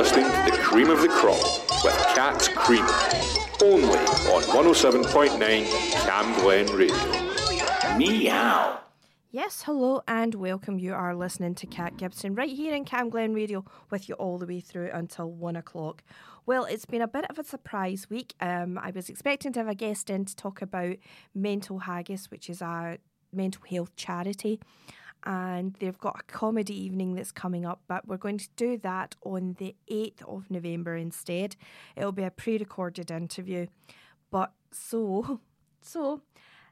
listening to the cream of the crop with Cat Cream, only on 107.9 Cam Glen Radio. Meow. Yes, hello and welcome. You are listening to Cat Gibson right here in Cam Glen Radio with you all the way through until one o'clock. Well, it's been a bit of a surprise week. Um, I was expecting to have a guest in to talk about Mental Haggis, which is a mental health charity and they've got a comedy evening that's coming up, but we're going to do that on the 8th of November instead. It'll be a pre recorded interview. But so, so,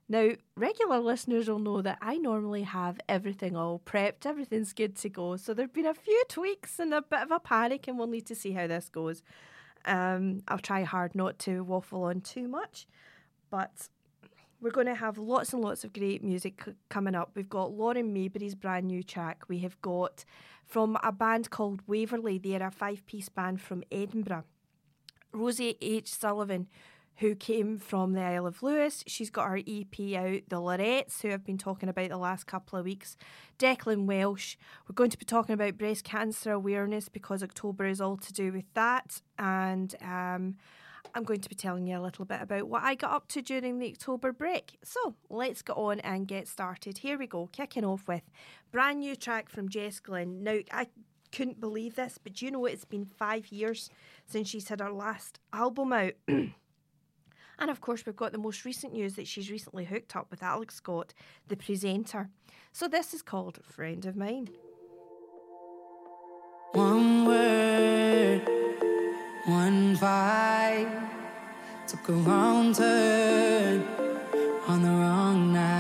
now regular listeners will know that I normally have everything all prepped, everything's good to go. So there have been a few tweaks and a bit of a panic, and we'll need to see how this goes. Um, I'll try hard not to waffle on too much, but we're going to have lots and lots of great music coming up. We've got Lauren Mayberry's brand new track. We have got from a band called Waverley, they're a five piece band from Edinburgh. Rosie H. Sullivan, who came from the Isle of Lewis. She's got her EP out, The Lorettes, who I've been talking about the last couple of weeks. Declan Welsh. We're going to be talking about breast cancer awareness because October is all to do with that. And um, I'm going to be telling you a little bit about what I got up to during the October break. So let's get on and get started. Here we go, kicking off with brand new track from Jess Glynne. Now, I couldn't believe this, but you know it's been five years since she's had her last album out? And of course, we've got the most recent news that she's recently hooked up with Alex Scott, the presenter. So this is called Friend of Mine. One word, vibe, took a wrong turn on the wrong night.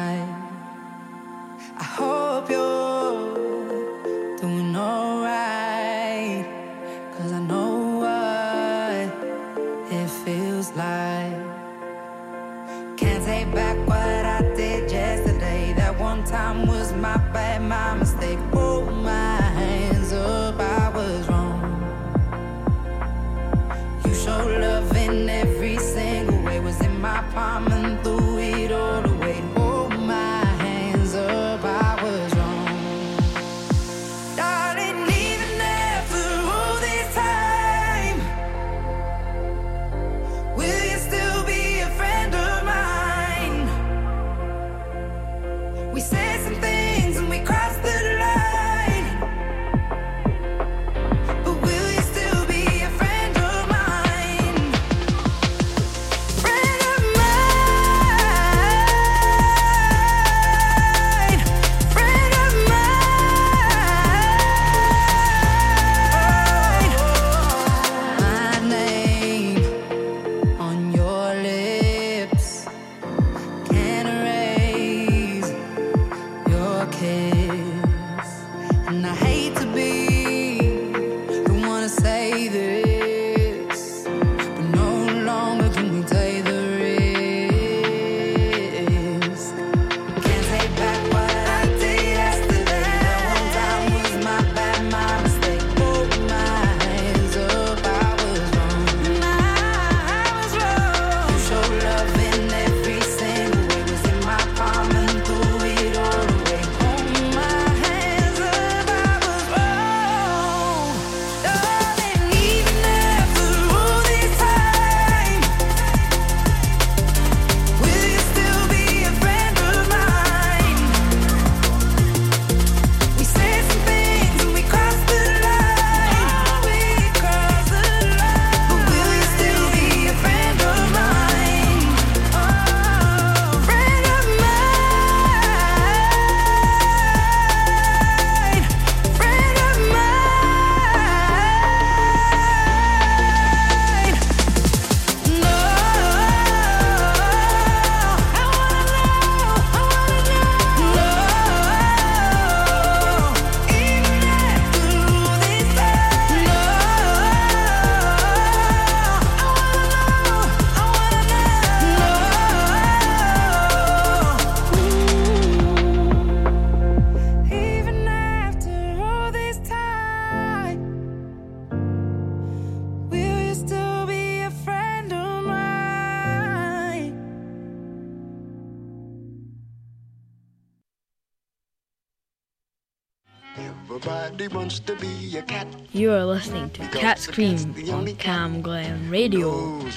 Scream on Cam Glen Radio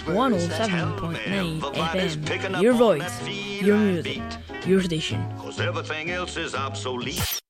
107.9 FM. Your voice, your music, your station. Cause everything else is obsolete.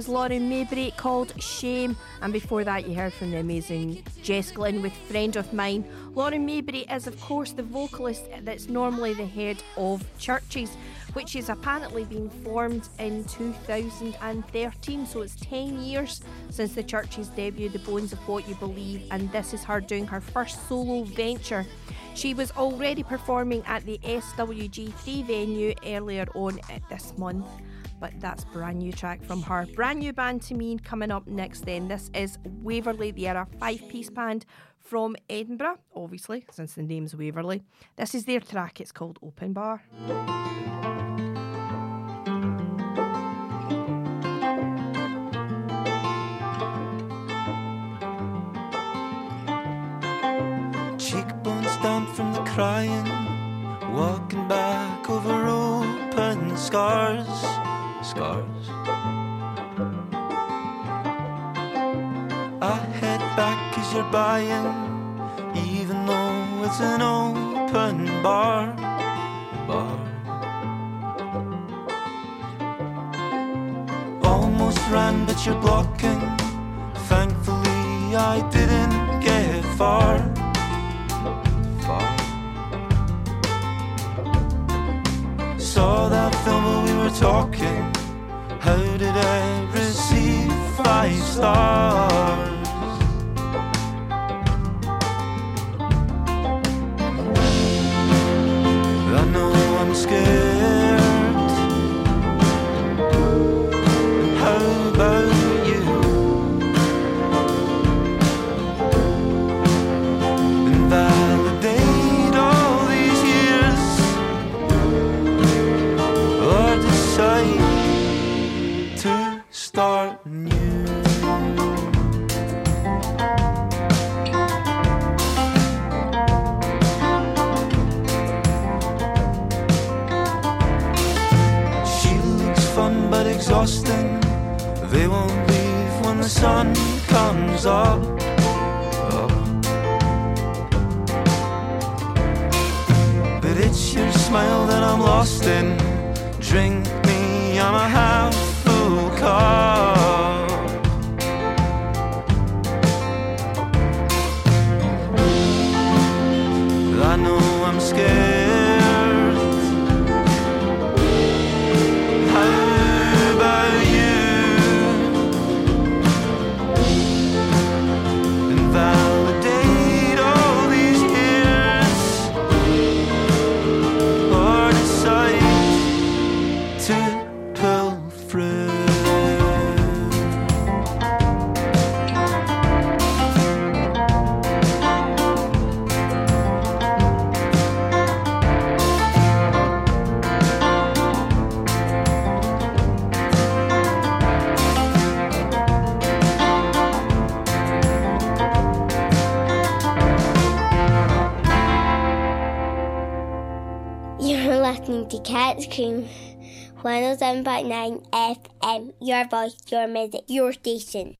Was Lauren Mayberry called Shame. And before that, you heard from the amazing Jess Glynne with Friend of Mine. Lauren Mayberry is, of course, the vocalist that's normally the head of CHVRCHES, which has apparently been formed in 2013. So it's 10 years since the CHVRCHES debuted The Bones of What You Believe. And this is her doing her first solo venture. She was already performing at the SWG3 venue earlier on this month but that's brand new track from her. Brand new band to me coming up next then. This is Waverley. They are a five piece band from Edinburgh, obviously, since the name's Waverley. This is their track, it's called Open Bar. Cheekbones down from the crying, walking back over open scars, scars. I head back as you're buying, even though it's an open bar, bar. Almost ran, but you're blocking. Thankfully, I didn't get far. Far. Saw that film while we were talking. Did I receive five stars? Comes up. But it's your smile that I'm lost in. Drink me, I'm a half to Cat's Cream 107.9 FM. Your voice, your music, your station.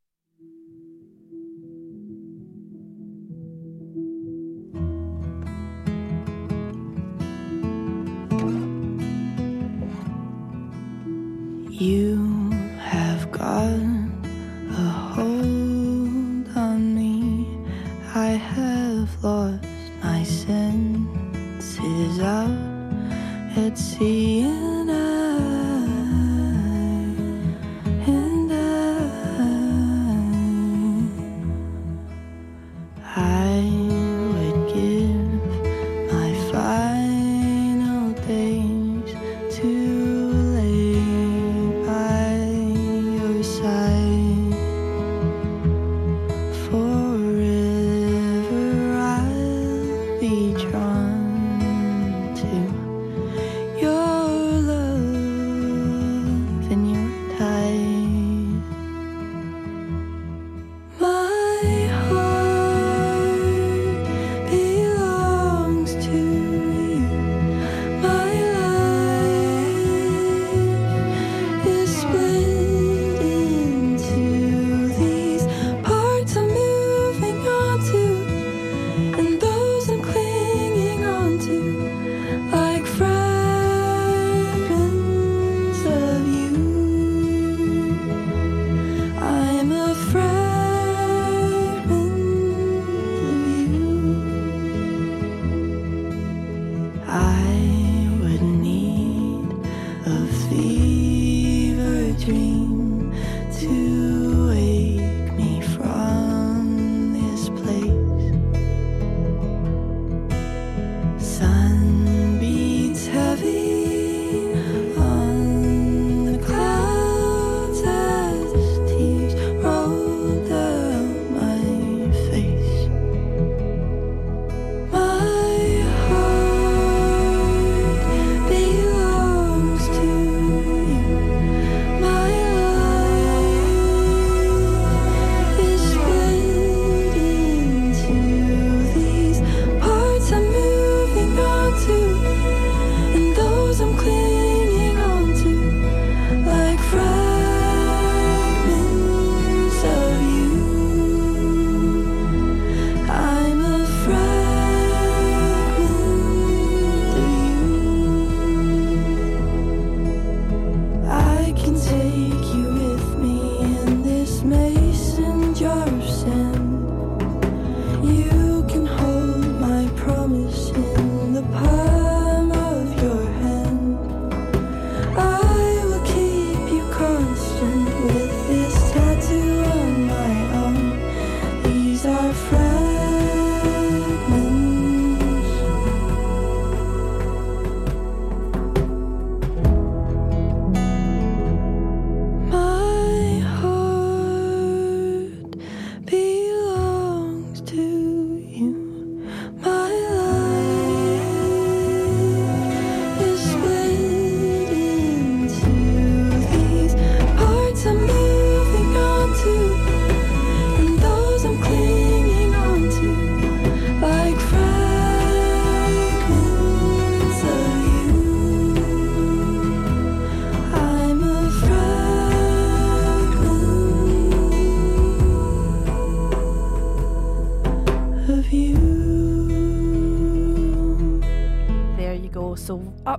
You have got a hold on me. I have lost my senses out at sea, and I,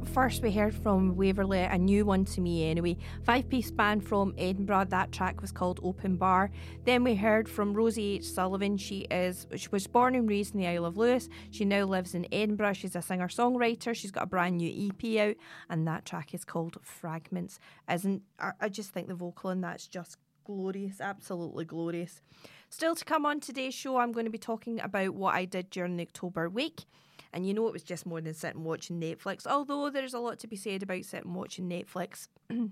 up first we heard from Waverley, a new one to me anyway. Five piece band from Edinburgh. That track was called Open Bar. Then we heard from Rosie H. Sullivan. She is she was born and raised in the Isle of Lewis. She now lives in Edinburgh. She's a singer songwriter. She's got a brand new EP out, and that track is called Fragments. Isn't I, I just think the vocal in that's just glorious, absolutely glorious. Still to come on today's show, I'm going to be talking about what I did during the October week. And you know, it was just more than sitting watching Netflix, although there's a lot to be said about sitting watching Netflix.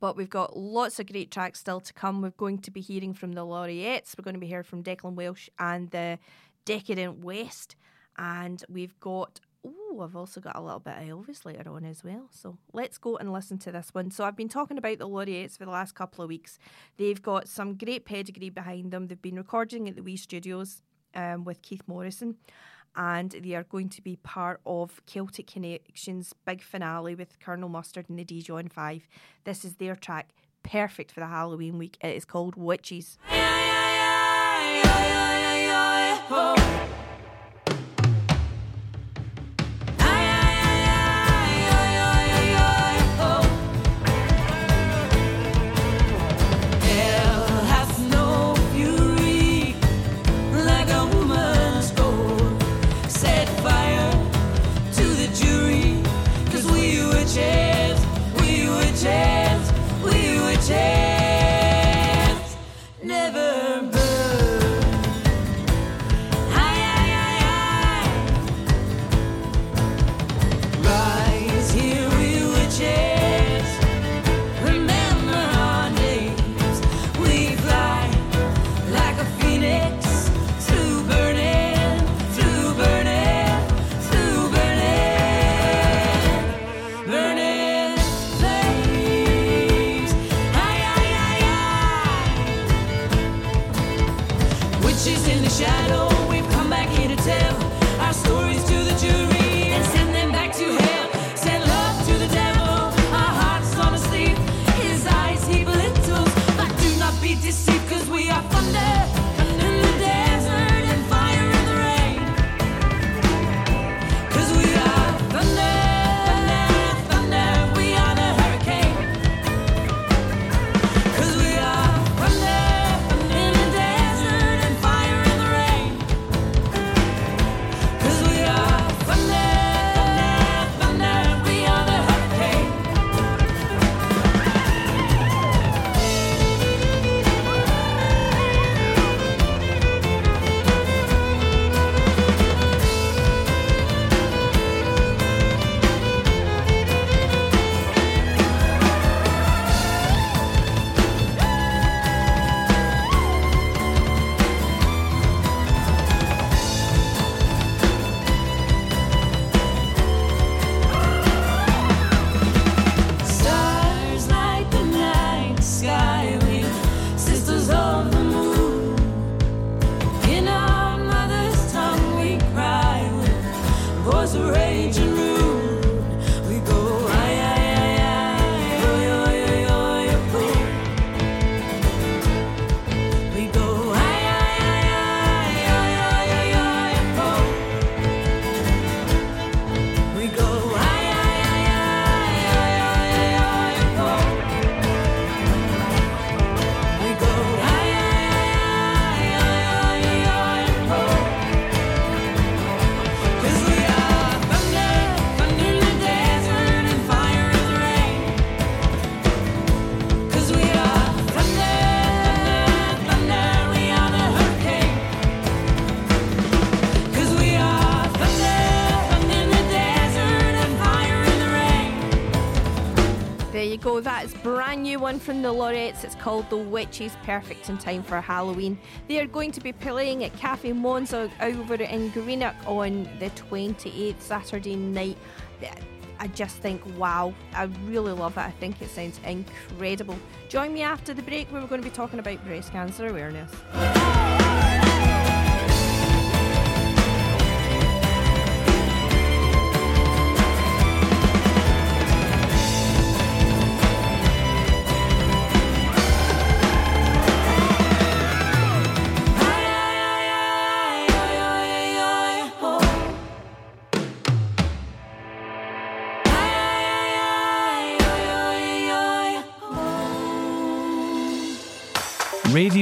but we've got lots of great tracks still to come. We're going to be hearing from the Laureates, we're going to be hearing from Declan Welsh and the Decadent West. And we've got, oh, I've also got a little bit of Elvis later on as well. So let's go and listen to this one. So I've been talking about the Laureates for the last couple of weeks. They've got some great pedigree behind them. They've been recording at the Wee Studios um, with Keith Morrison. And they are going to be part of Celtic Connections' big finale with Colonel Mustard and the Dijon Five. This is their track, perfect for the Halloween week. It is called Witches. Go. That is brand new one from the Laureates. It's called The Witches, perfect in time for Halloween. They are going to be playing at Cafe Monza over in Greenock on the 28th Saturday night. I just think, wow, I really love it. I think it sounds incredible. Join me after the break where we're going to be talking about breast cancer awareness.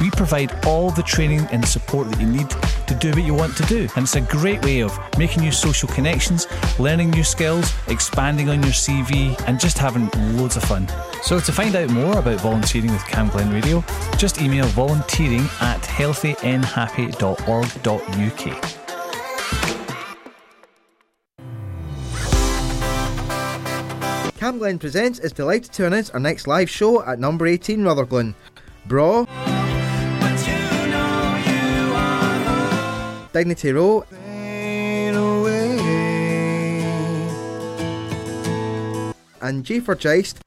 We provide all the training and support that you need to do what you want to do. And it's a great way of making new social connections, learning new skills, expanding on your CV, and just having loads of fun. So to find out more about volunteering with Cam Glen Radio, just email volunteering at healthynhappy.org.uk. Cam Glen Presents is delighted to announce our next live show at number 18 Rutherglen. Bra, Dignity Row. And G for Geist.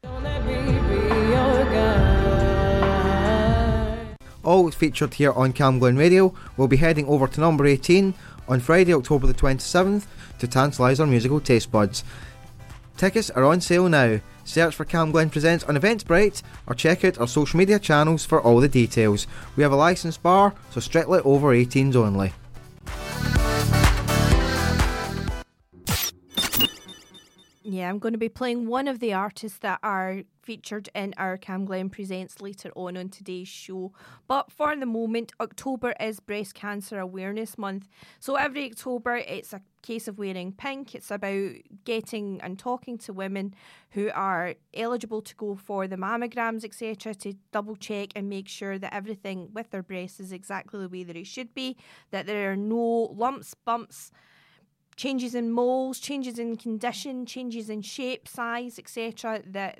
All featured here on Cam Glen Radio. We'll be heading over to number 18 on Friday, October the 27th to tantalise our musical taste buds. Tickets are on sale now. Search for Cam Glen Presents on Eventbrite or check out our social media channels for all the details. We have a licensed bar, so strictly over 18s only. Música Yeah, I'm going to be playing one of the artists that are featured in our Cam Glen Presents later on on today's show. But for the moment, October is Breast Cancer Awareness Month. So every October, it's a case of wearing pink. It's about getting and talking to women who are eligible to go for the mammograms, etc., to double check and make sure that everything with their breasts is exactly the way that it should be, that there are no lumps, bumps changes in moles, changes in condition, changes in shape, size, etc. that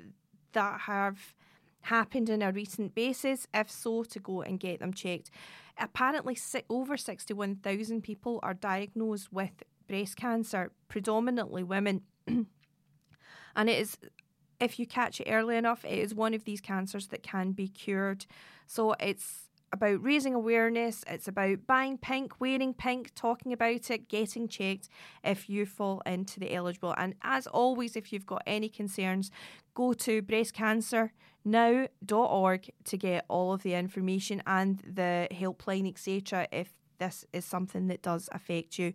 that have happened in a recent basis. If so, to go and get them checked. Apparently, over sixty-one thousand people are diagnosed with breast cancer, predominantly women, and it is. If you catch it early enough, it is one of these cancers that can be cured. So it's about raising awareness, it's about buying pink, wearing pink, talking about it, getting checked if you fall into the eligible. And as always, if you've got any concerns, go to breastcancernow.org to get all of the information and the helpline, etc., if this is something that does affect you.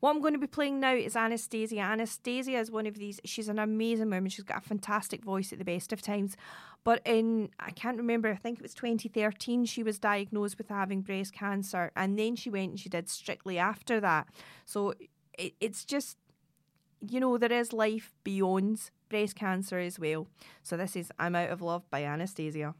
What I'm going to be playing now is Anastacia. Anastacia is one of these, she's an amazing woman. She's got a fantastic voice at the best of times. But in, I can't remember, I think it was 2013, she was diagnosed with having breast cancer. And then she went and she did Strictly after that. So it, it's just, you know, there is life beyond breast cancer as well. So this is I'm Out of Love by Anastacia.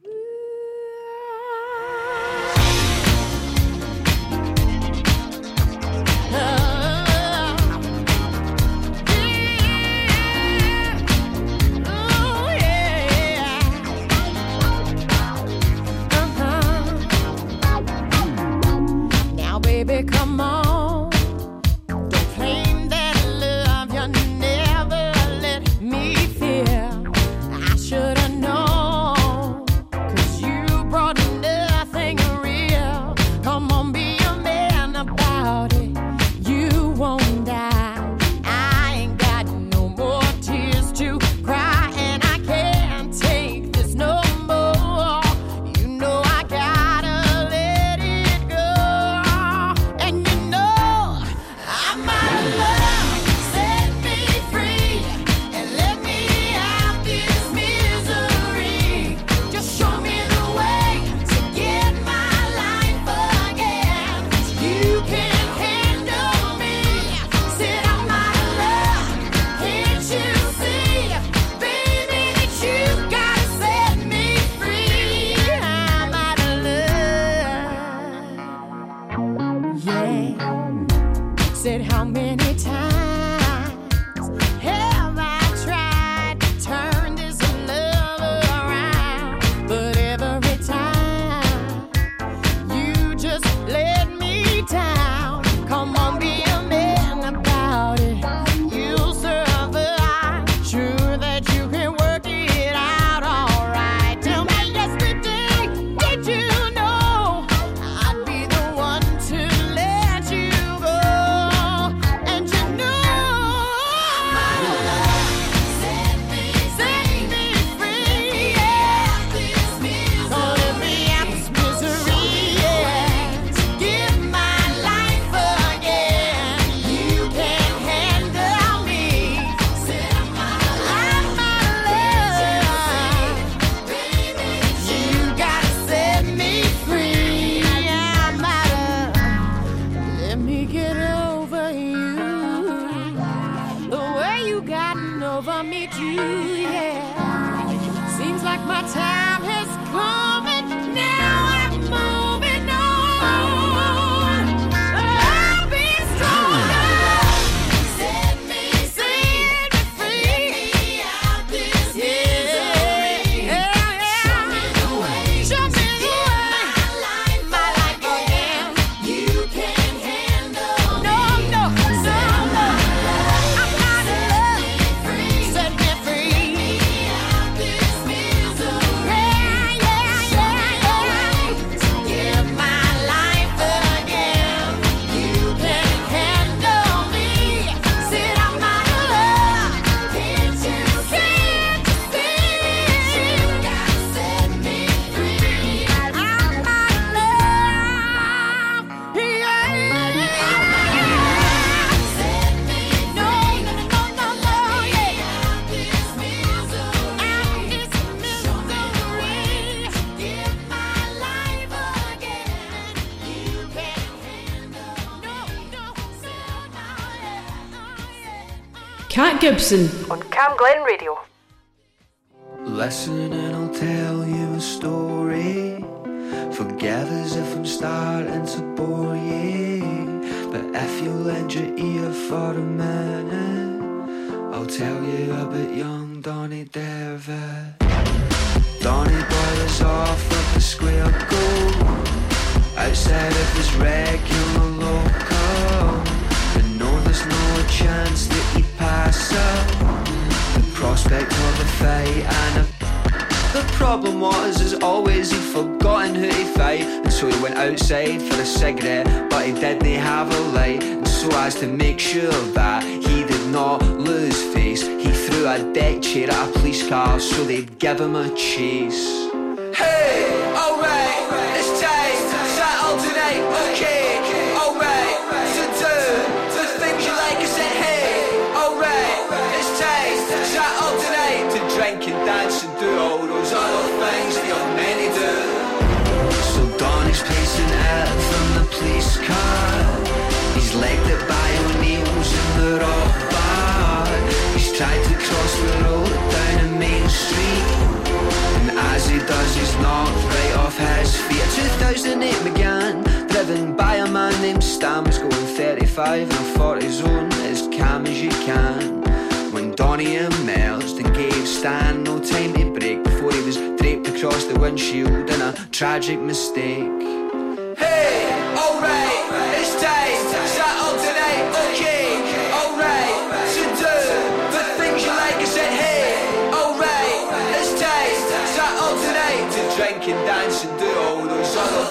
Cat Gibson. On Cam Glen Radio. Listen and I'll tell you a story. Forgive us if I'm starting to bore you. But if you lend your ear for a minute, I'll tell you about young Donny David. Donny boy is off at the square goal. Outside of his regular local. But no, there's no chance that he'd The prospect of a fight and a the problem was, as always, he'd forgotten who to fight, and so he went outside for a cigarette, but he didn't have a light. And so, as to make sure that he did not lose face, he threw a deck chair at a police car so they'd give him a chase. He's tried to cross the road down a main street. And as he does, he's knocked right off his feet. 2008 began, driven by a man named Stams, going 35 in a 40 zone as calm as you can. When Donny emerged and gave Stan no time to break before he was draped across the windshield in a tragic mistake.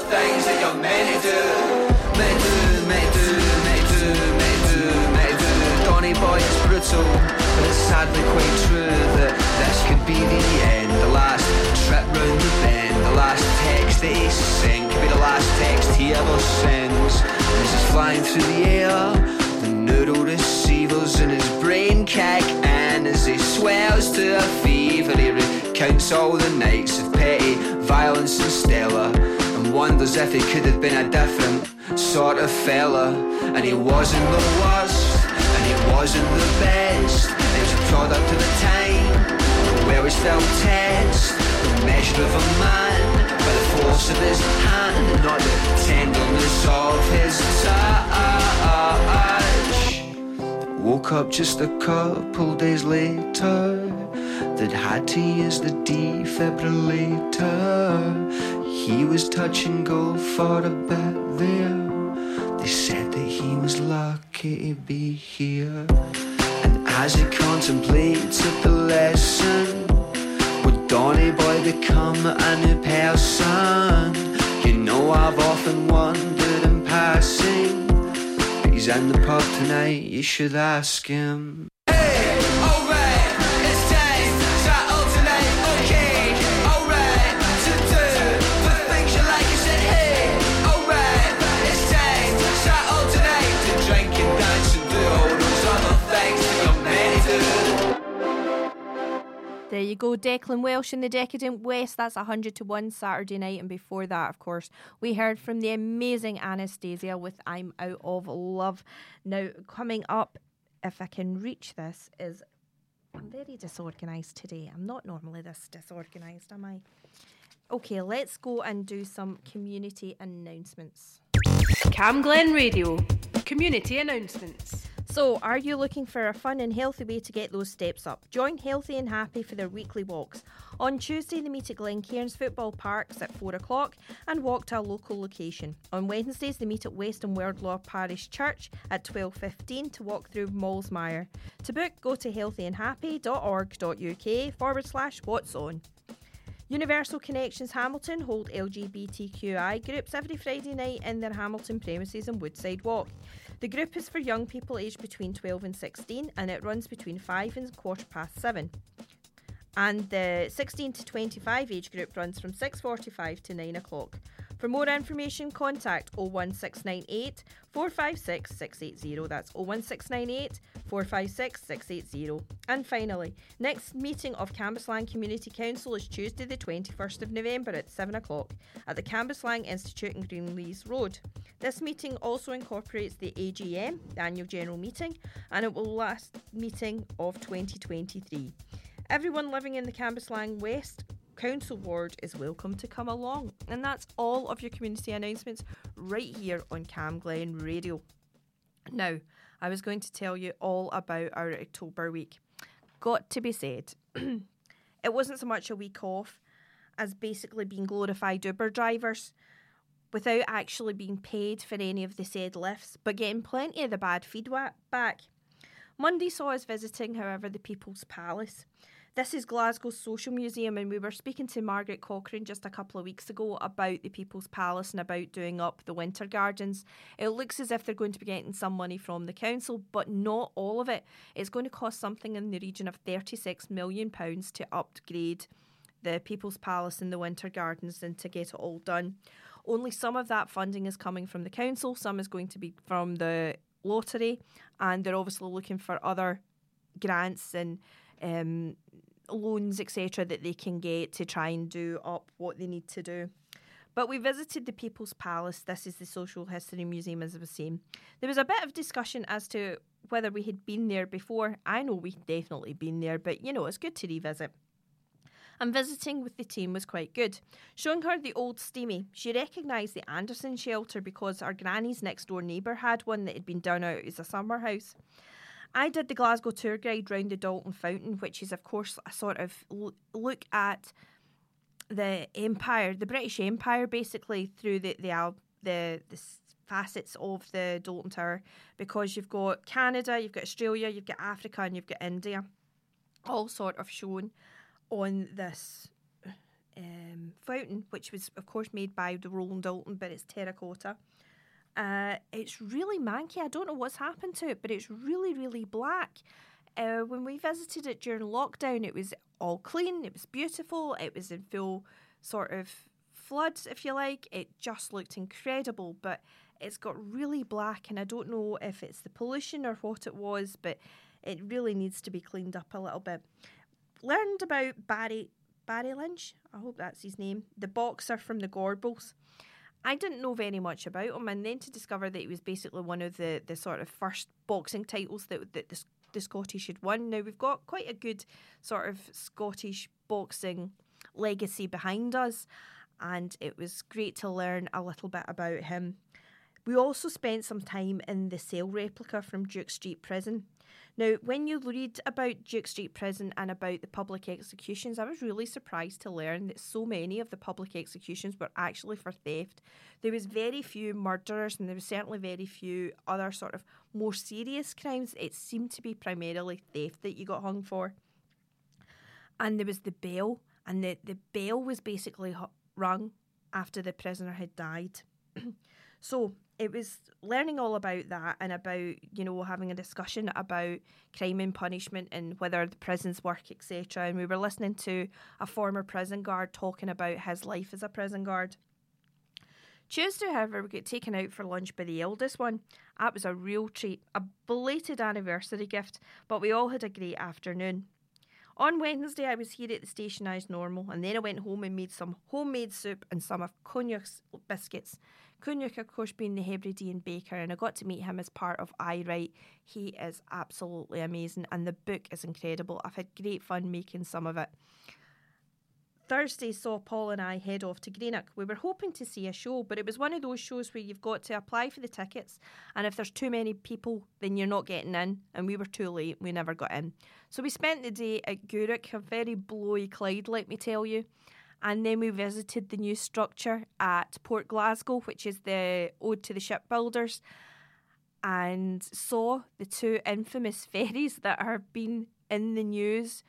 Things that you're meant to do. Meant to, meant to, meant to, meant to, meant. Donny boy is brutal, but it's sadly quite true that this could be the end. The last trip round the bend, the last text that he sent could be the last text he ever sends. As he's flying through the air, the neural receivers in his brain kick in as he swells to a fever. He recounts all the nights of petty violence and Stella and wonders if he could have been a different sort of fella. And he wasn't the worst, and he wasn't the best. He was a product of the time where we still test the measure of a man by the force of his hand, and not the tenderness of his touch. Woke up just a couple days later. That had to use the defibrillator. He was touch and go for a bit there. They said that he was lucky to be here. And as he contemplated the lesson, would Donny boy become a new person? You know, I've often wondered in passing. But he's in the pub tonight, you should ask him. There you go, Declan Welsh in the Decadent West. That's 100 to 1 Saturday night. And before that, of course, we heard from the amazing Anastacia with I'm Out of Love. Now, coming up, if I can reach this, is I'm very disorganised today. I'm not normally this disorganised, am I? Okay, let's go and do some community announcements. Cam Glen Radio. Community announcements. So, are you looking for a fun and healthy way to get those steps up? Join Healthy and Happy for their weekly walks. On Tuesday, they meet at Glencairns Football Parks at 4 o'clock and walk to a local location. On Wednesdays, they meet at Western Wordlaw Parish Church at 12.15 to walk through Malls Mire. To book, go to healthyandhappy.org.uk forward slash what's on. Universal Connections Hamilton hold LGBTQI groups every Friday night in their Hamilton premises on Woodside Walk. The group is for young people aged between 12 and 16 and it runs between 5 and quarter past 7. And the 16 to 25 age group runs from 6.45 to 9 o'clock. For more information, contact 01698 456 680. That's 01698 456 680. And finally, next meeting of Cambuslang Community Council is Tuesday, the 21st of November at 7 o'clock at the Cambuslang Institute in Greenlees Road. This meeting also incorporates the AGM, the annual general meeting, and it will last meeting of 2023. Everyone living in the Cambuslang West Council Ward is welcome to come along. And that's all of your community announcements right here on Cam Glen Radio. Now, I was going to tell you all about our October week. Got to be said, it wasn't so much a week off as basically being glorified Uber drivers without actually being paid for any of the said lifts, but getting plenty of the bad feedback back. Monday saw us visiting, however, the People's Palace. This is Glasgow's social museum, and we were speaking to Margaret Cochrane just a couple of weeks ago about the People's Palace and about doing up the winter gardens. It looks as if they're going to be getting some money from the council, but not all of it. It's going to cost something in the region of £36 million to upgrade the People's Palace and the Winter Gardens and to get it all done. Only some of that funding is coming from the council, some is going to be from the lottery, and they're obviously looking for other grants and um, loans, etc., that they can get to try and do up what they need to do. But we visited the People's Palace. This is the Social History Museum, as I was saying. There was a bit of discussion as to whether we had been there before. I know we'd definitely been there, but you know, it's good to revisit and visiting with the team was quite good. Showing her the old steamy, she recognised the Anderson shelter because our granny's next door neighbour had one that had been done out as a summer house. I did the Glasgow tour guide round the Doulton Fountain, which is, of course, a sort of look at the empire, the British Empire, basically through the the the, the facets of the Doulton Tower, because you've got Canada, you've got Australia, you've got Africa, and you've got India, all sort of shown on this um, fountain, which was, of course, made by the Royal Doulton, but it's terracotta. Uh, it's really manky. I don't know what's happened to it, but it's really, really black. Uh, when we visited it during lockdown, it was all clean, it was beautiful, it was in full sort of floods, if you like. It just looked incredible, but it's got really black, and I don't know if it's the pollution or what it was, but it really needs to be cleaned up a little bit learned about Barry Barry Lynch. I hope that's his name. The boxer from the Gorbals. I didn't know very much about him, and then to discover that he was basically one of the, the sort of first boxing titles that, that the, the Scottish had won. Now we've got quite a good sort of Scottish boxing legacy behind us, and it was great to learn a little bit about him. We also spent some time in the cell replica from Duke Street Prison. Now, when you read about Duke Street Prison and about the public executions, I was really surprised to learn that so many of the public executions were actually for theft. There was very few murderers and there was certainly very few other sort of more serious crimes. It seemed to be primarily theft that you got hung for. And there was the bell, and the, the bell was basically rung after the prisoner had died. so it was learning all about that and about you know having a discussion about crime and punishment and whether the prisons work etc and we were listening to a former prison guard talking about his life as a prison guard Tuesday, however, we got taken out for lunch by the eldest one. That was a real treat, a belated anniversary gift, but we all had a great afternoon. On Wednesday, I was here at the station as normal, and then I went home and made some homemade soup and some of Coinneach's biscuits. Cognac, of course, being the Hebridean baker, and I got to meet him as part of Aye Write. He is absolutely amazing, and the book is incredible. I've had great fun making some of it. Thursday saw Paul and I head off to Greenock. We were hoping to see a show, but it was one of those shows where you've got to apply for the tickets, and if there's too many people, then you're not getting in. And we were too late; we never got in. So we spent the day at Gourock, a very blowy Clyde, let me tell you. And then we visited the new structure at Port Glasgow, which is the ode to the shipbuilders, and saw the two infamous ferries that have been in the news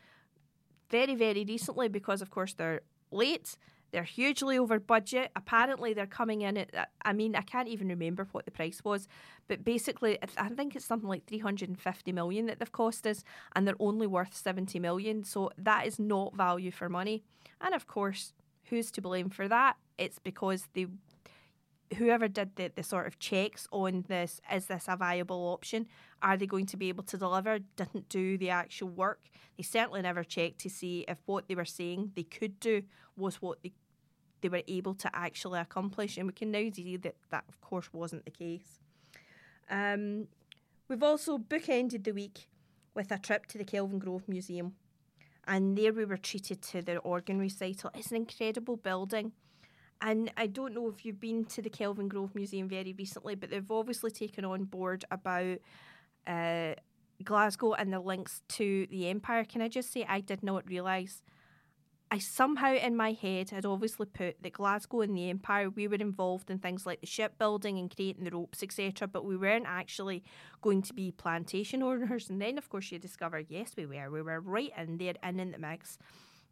very, very recently because, of course, they're late. They're hugely over budget. Apparently, they're coming in at, I mean, I can't even remember what the price was, but basically, I think it's something like 350 million that they've cost us, and they're only worth 70 million. So that is not value for money. And of course, who's to blame for that? It's because they whoever did the, the sort of checks on this, is this a viable option? Are they going to be able to deliver? Didn't do the actual work. They certainly never checked to see if what they were saying they could do was what they they were able to actually accomplish. And we can now see that that, of course, wasn't the case. Um, we've also bookended the week with a trip to the Kelvingrove Museum. And there we were treated to the organ recital. It's an incredible building. And I don't know if you've been to the Kelvingrove Museum very recently, but they've obviously taken on board about uh, Glasgow and the links to the Empire. Can I just say, I did not realise. I somehow in my head had obviously put that Glasgow and the Empire, we were involved in things like the shipbuilding and creating the ropes, etc., but we weren't actually going to be plantation owners. And then, of course, you discover, yes, we were. We were right in there and in the mix,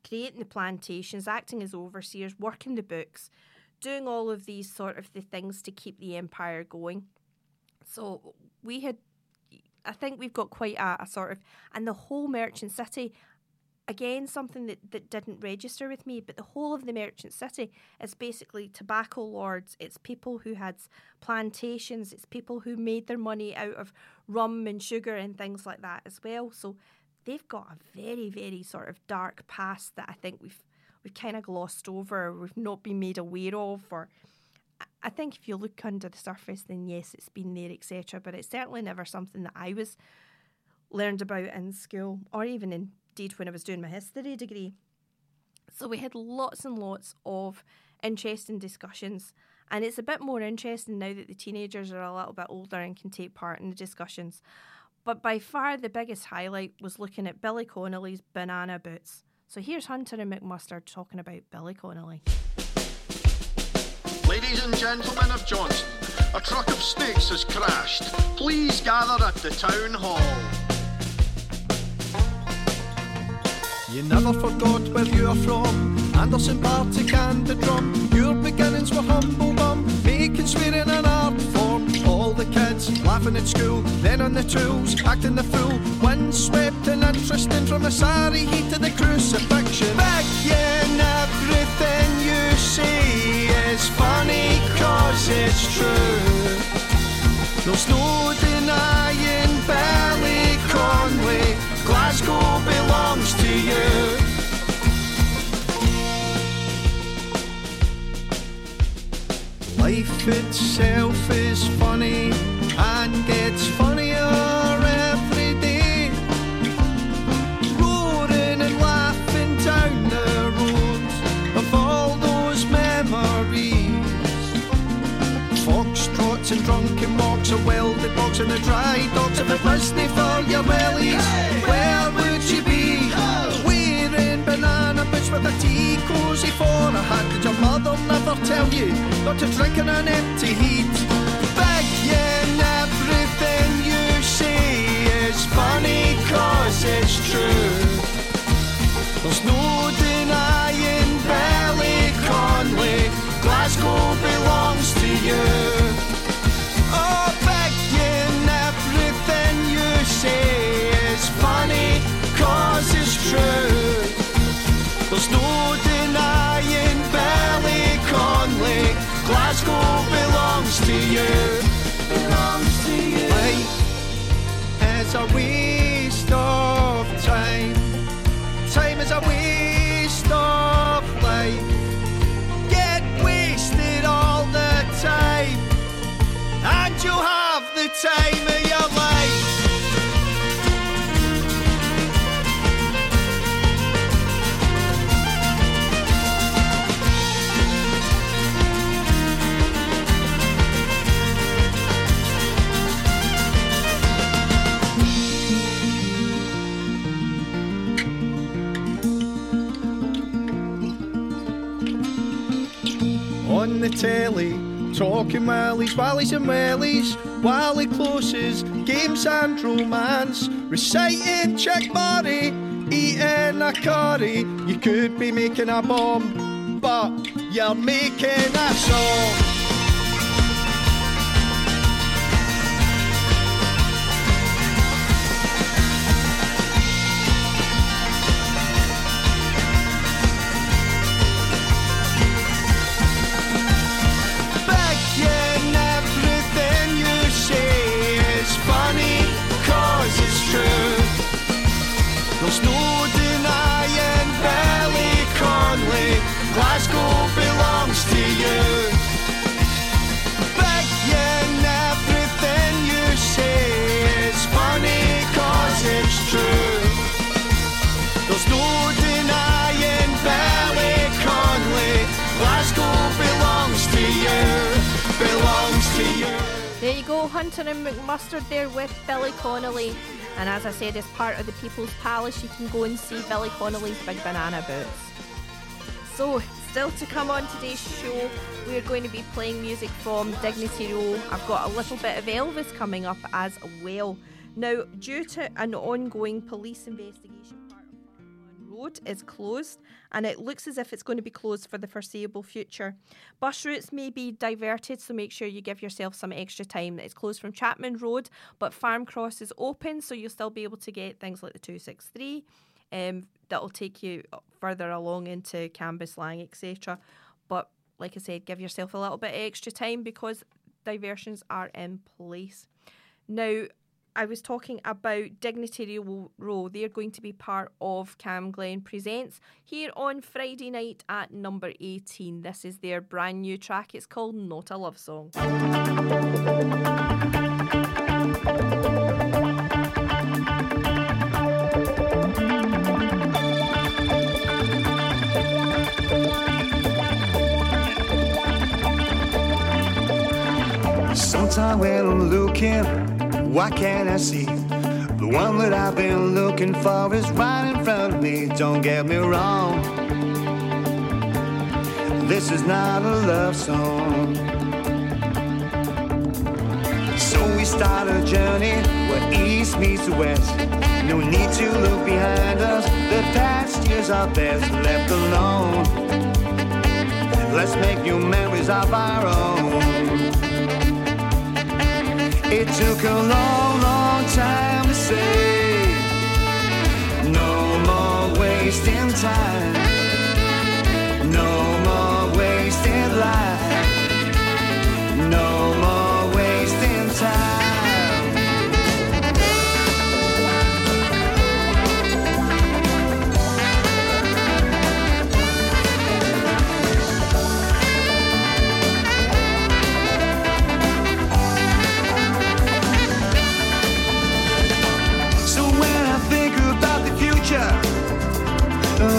creating the plantations, acting as overseers, working the books, doing all of these sort of the things to keep the Empire going. So we had I think we've got quite a, a, sort of, and the whole merchant city, again, something that, that didn't register with me, but the whole of the merchant city is basically tobacco lords. It's people who had plantations, it's people who made their money out of rum and sugar and things like that as well. So they've got a very, very sort of dark past that I think we've we've kind of glossed over, we've not been made aware of, or I think if you look under the surface, then yes, it's been there, etc. But it's certainly never something that I was learned about in school, or even indeed when I was doing my history degree. So we had lots and lots of interesting discussions, and it's a bit more interesting now that the teenagers are a little bit older and can take part in the discussions. But by far the biggest highlight was looking at Billy Connolly's banana boots. So here's Hunter and McMustard talking about Billy Connolly. Ladies and gentlemen of Johnston, a truck of snakes has crashed. Please gather at the town hall. You never forgot where you're from. Anderston Partick and the drum. Your beginnings were humble bum, making swearing an art form. The kids laughing at school, then on the tools, acting the fool. Windswept and interesting from the Sarry Heid to the crucifixion. Begging everything you see is funny cause it's true. There's no denying Billy Connolly. Glasgow belongs to you. Life itself is funny and gets funnier every day. Roaring and laughing down the road of all those memories. Foxtrots and drunken walks, a welded box and the dry docks of a Disney for your wellies. Where banana with a tea cozy for a hat. Did your mother never tell you not to drink in an empty heat? Begging everything you say is funny cause it's true. There's no denying Billy Connolly. Glasgow belongs to you. There's no denying Billy Connolly. Glasgow belongs to you. Belongs to you. Life is a waste telly, talking wellies, wallies and wellies, wally closes games and romance, reciting Chuck Murray, eating a curry. You could be making a bomb, but you're making a song. And McMustard there with Billy Connolly. And as I said, as part of the People's Palace, you can go and see Billy Connolly's Big Banana Boots. So, still to come on today's show, we're going to be playing music from Dignity Row. I've got a little bit of Elvis coming up as well. Now, due to an ongoing police investigation, Road is closed and it looks as if it's going to be closed for the foreseeable future. Bus routes may be diverted, so make sure you give yourself some extra time. It's closed from Chapman Road, but Farme Cross is open, so you'll still be able to get things like the 263 um, that'll take you further along into Cambuslang, etc. But like I said, give yourself a little bit extra time because diversions are in place. Now, I was talking about Dignity Row- Row. They're going to be part of Cam Glen Presents here on Friday night at number 18. This is their brand new track. It's called Not a Love Song. Sometimes when I'm looking, what can't I see? The one that I've been looking for is right in front of me. Don't get me wrong. This is not a love song. So we start a journey where east meets west. No need to look behind us. The past years are best left alone. Let's make new memories of our own. It took a long, long time to say No more wasting time. No more wasting life. No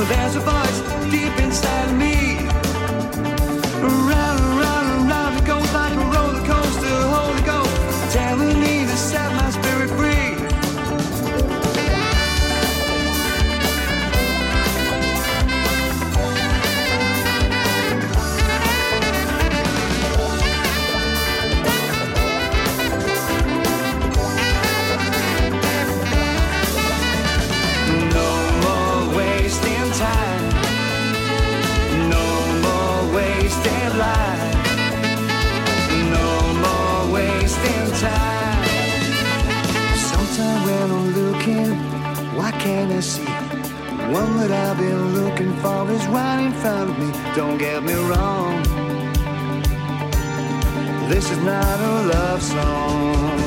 there's a voice deep inside me. Why can't I see? One that I've been looking for is right in front of me. Don't get me wrong. This is not a love song.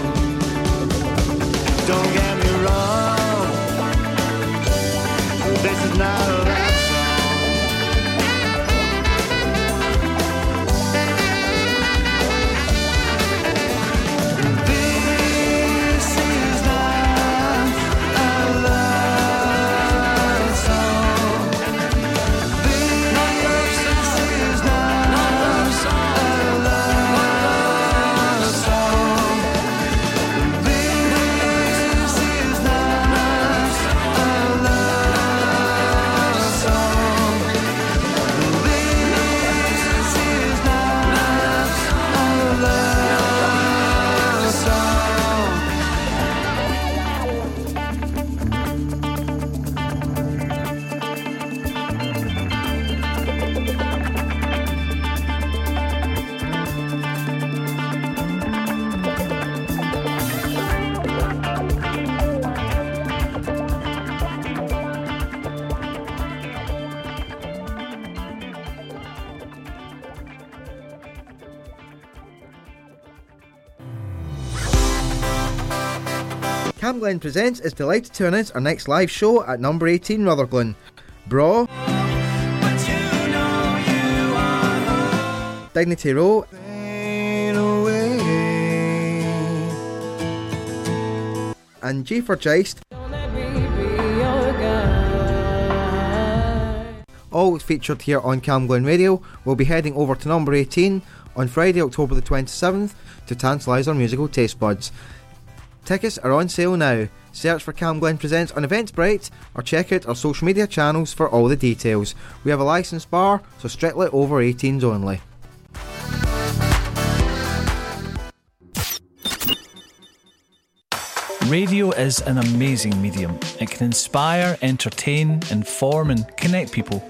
Don't get me wrong. This is not Glen Presents is delighted to announce our next live show at number 18 Rutherglen. Bra. Dignity Row. And G for Geist. All featured here on Cam Glen Radio. We'll be heading over to number 18 on Friday, October the 27th to tantalise our musical taste buds. Tickets are on sale now. Search for Cam Glen Presents on Eventbrite or check out our social media channels for all the details. We have a licensed bar, so strictly over 18s only. Radio is an amazing medium. It can inspire, entertain, inform, and connect people.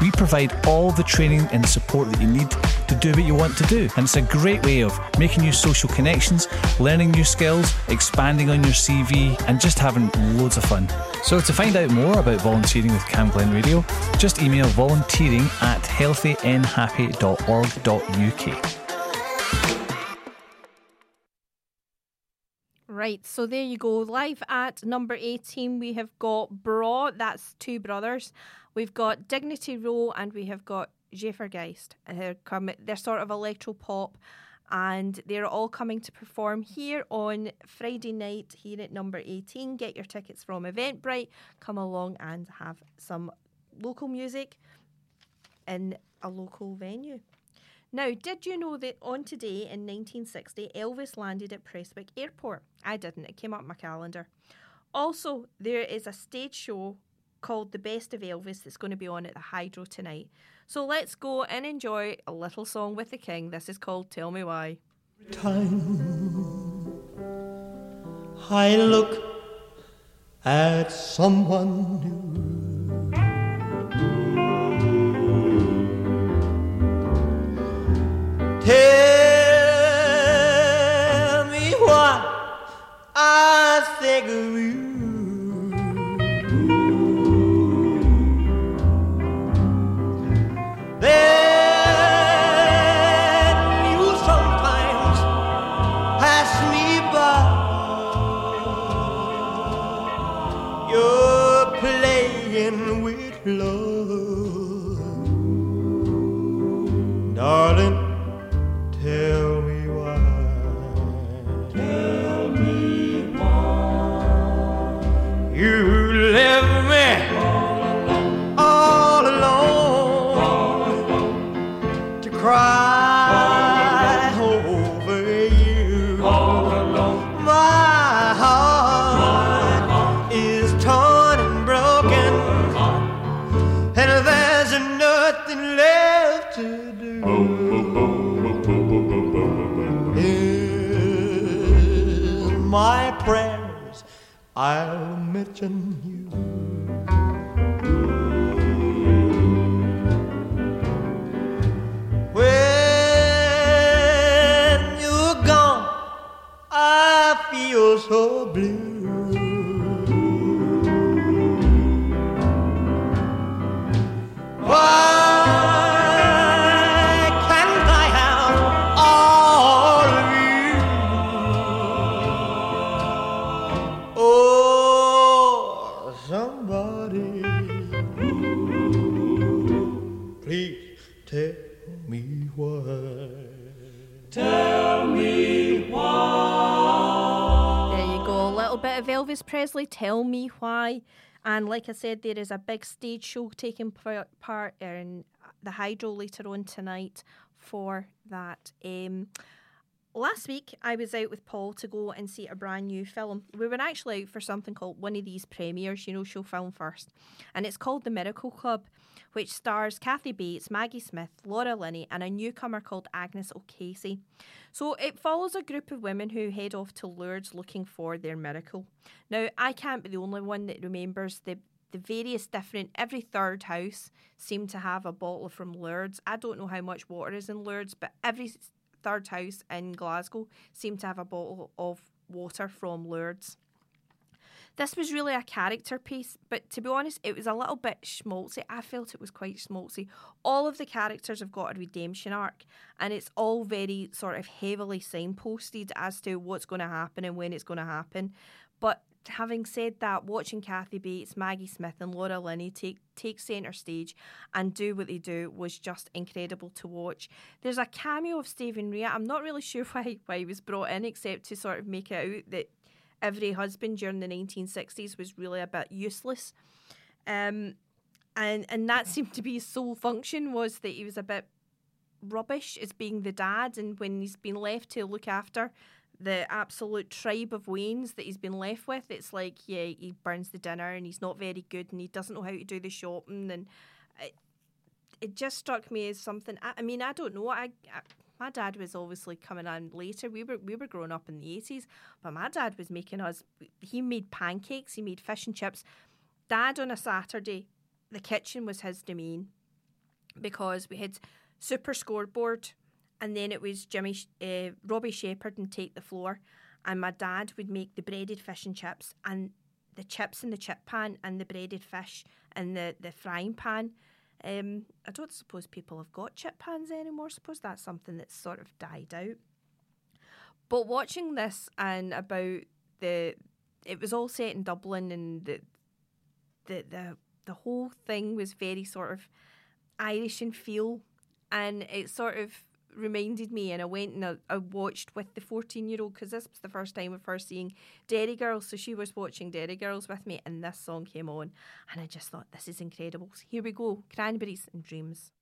We provide all the training and support that you need to do what you want to do. And it's a great way of making new social connections, learning new skills, expanding on your CV, and just having loads of fun. So to find out more about volunteering with Cam Glen Radio, just email volunteering at healthynhappy.org.uk. Right, so there you go. Live at number 18, we have got Bra, that's two brothers. We've got Dignity Row and we have got Jeffergeist. Uh, They're, they're sort of electro pop and they're all coming to perform here on Friday night here at number 18. Get your tickets from Eventbrite. Come along and have some local music in a local venue. Now, did you know that on today in 1960, Elvis landed at Prestwick Airport? I didn't, it came up my calendar. Also, there is a stage show called The Best of Elvis that's going to be on at the Hydro tonight. So let's go and enjoy a little song with the King. This is called Tell Me Why. time I look at someone new. Tell me what I think of you. Love, And like I said, there is a big stage show taking part in the Hydro later on tonight for that. Um, last week, I was out with Paul to go and see a brand new film. We were actually out for something called one of these premieres, you know, show film first. And it's called The Miracle Club, which stars Kathy Bates, Maggie Smith, Laura Linney, and a newcomer called Agnes O'Casey. So it follows a group of women who head off to Lourdes looking for their miracle. Now, I can't be the only one that remembers the the various different every third house seemed to have a bottle from Lourdes. I don't know how much water is in Lourdes, but every third house in Glasgow seemed to have a bottle of water from Lourdes. This was really a character piece, but to be honest, it was a little bit schmaltzy. I felt it was quite schmaltzy. All of the characters have got a redemption arc, and it's all very sort of heavily signposted as to what's going to happen and when it's going to happen. But having said that, watching Kathy Bates, Maggie Smith, and Laura Linney take take centre stage and do what they do was just incredible to watch. There's a cameo of Stephen Rea. I'm not really sure why why he was brought in, except to sort of make it out that every husband during the 1960s was really a bit useless. Um, and and that seemed to be his sole function was that he was a bit rubbish as being the dad, and when he's been left to look after the absolute tribe of Waynes that he's been left with, it's like yeah, he burns the dinner and he's not very good and he doesn't know how to do the shopping, and it, it just struck me as something. I, I mean, I don't know. I, I my dad was obviously coming on later. We were we were growing up in the eighties, but my dad was making us. He made pancakes. He made fish and chips. Dad on a Saturday, the kitchen was his domain because we had super scoreboard, and then it was Jimmy uh, Robbie Shepherd and take the floor, and my dad would make the breaded fish and chips and the chips in the chip pan and the breaded fish in the the frying pan. Um, I don't suppose people have got chip pans anymore. I suppose that's something that's sort of died out. But watching this and about the, it was all set in Dublin, and the, the the the whole thing was very sort of Irish in feel, and it sort of reminded me. And I went and I, I watched with the fourteen year old because this was the first time of her seeing Derry Girls, so she was watching Derry Girls with me, and this song came on, and I just thought this is incredible. So here we go, Cranberries and Dreams.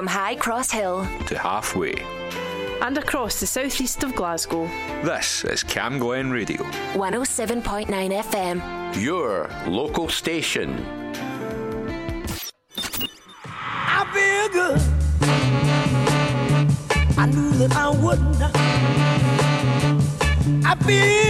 From High Cross Hill to halfway. and across the southeast of Glasgow. This is Cam Glen Radio. 107.9 FM. Your local station. I feel good. I knew that I would not. I feel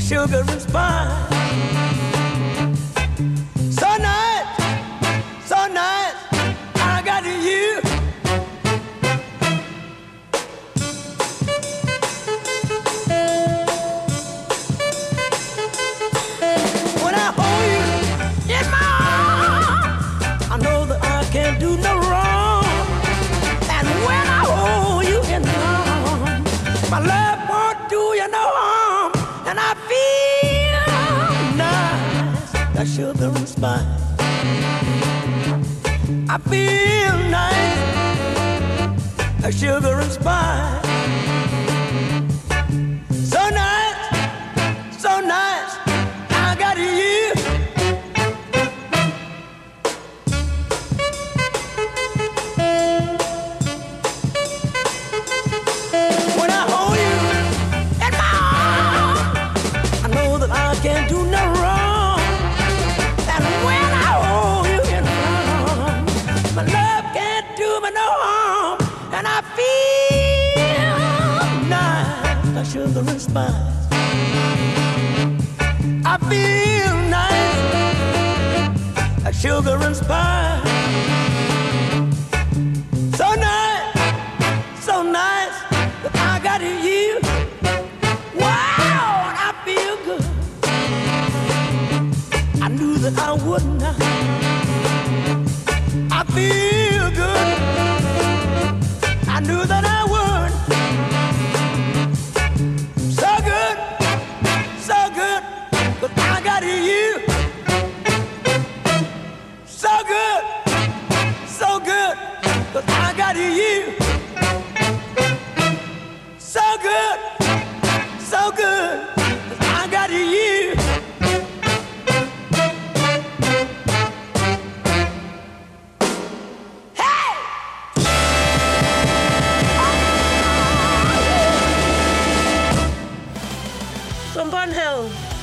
sugar and spice.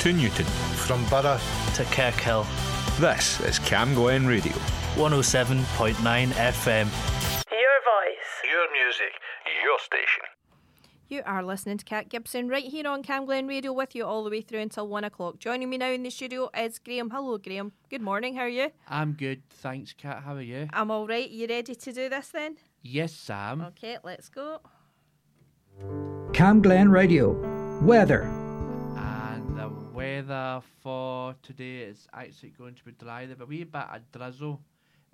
To Newton. From Borough to Kirkhill. This is Cam Glen Radio. 107.9 FM. Your voice. Your music. Your station. You are listening to Cat Gibson right here on Cam Glen Radio with you all the way through until one o'clock. Joining me now in the studio is Graham. Hello, Graham. Good morning. How are you? I'm good, thanks, Cat. How are you? I'm all right. You ready to do this then? Yes, Sam. Okay, let's go. Cam Glen Radio. Weather. Weather for today is actually going to be dry. There's a wee bit of drizzle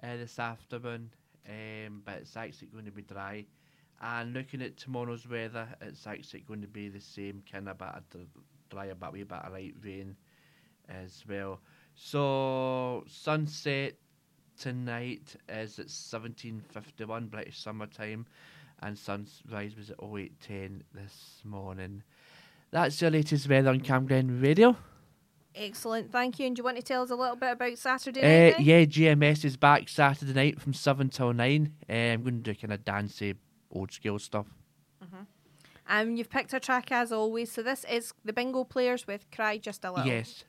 uh, this afternoon, um, but it's actually going to be dry. And looking at tomorrow's weather, it's actually going to be the same kind of bit of dr- dry, but wee bit of light rain as well. So sunset tonight is at 17:51 British summer time, and sunrise was at 08:10 this morning. That's your latest weather on Cam Glen Radio. Excellent. Thank you. And do you want to tell us a little bit about Saturday Uh, night? then? yeah, GMS is back Saturday night from 7 till 9. Uh, I'm going to do kind of dancey, old school stuff. Um, you've picked a track as always. So this is the Bingo Players with "Cry Just a Little." Yes.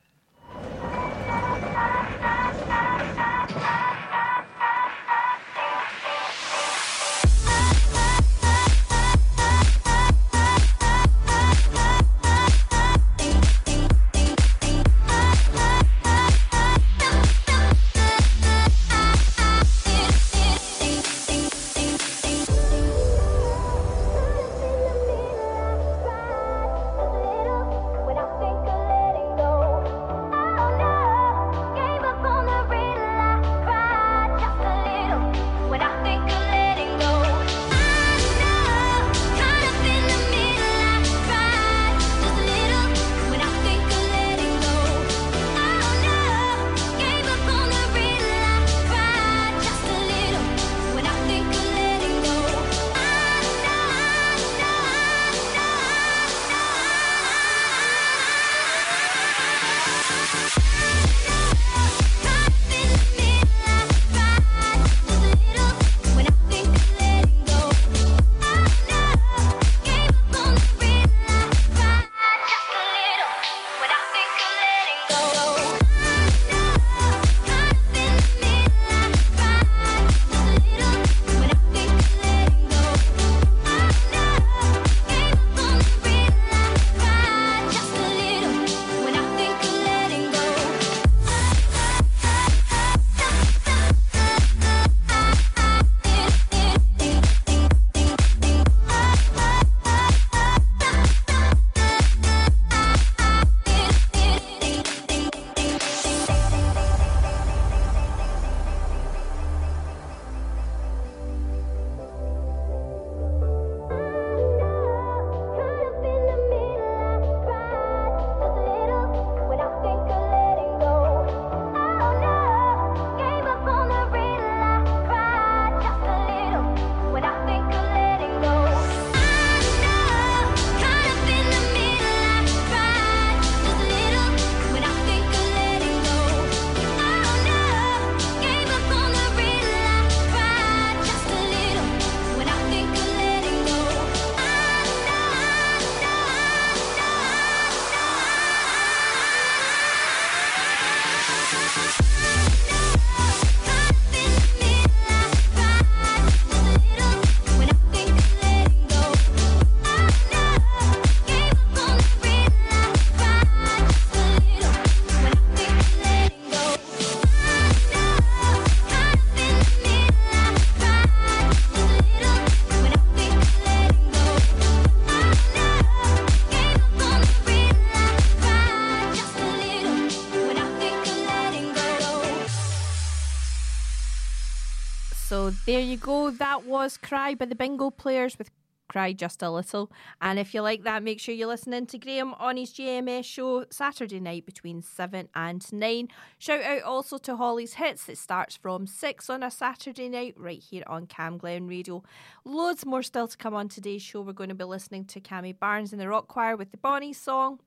There you go. That was Cry by the Bingo Players with Cry Just a Little. And if you like that, make sure you listen in to Graham on his GMS show Saturday night between 7 and 9. Shout out also to Holly's Hits that starts from 6 on a Saturday night right here on Cam Glen Radio. Loads more still to come on today's show. We're going to be listening to Cammy Barnes and the Rock Choir with the Bonnie song.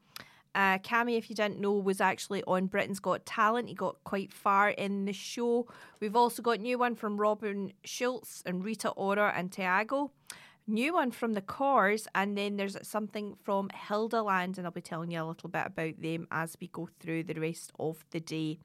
Uh, Cammy, if you didn't know, was actually on Britain's Got Talent. He got quite far in the show. We've also got new one from Robin Schulz and Rita Ora and Tiago. New one from the Corrs, and then there's something from Hildaland, and I'll be telling you a little bit about them as we go through the rest of the day.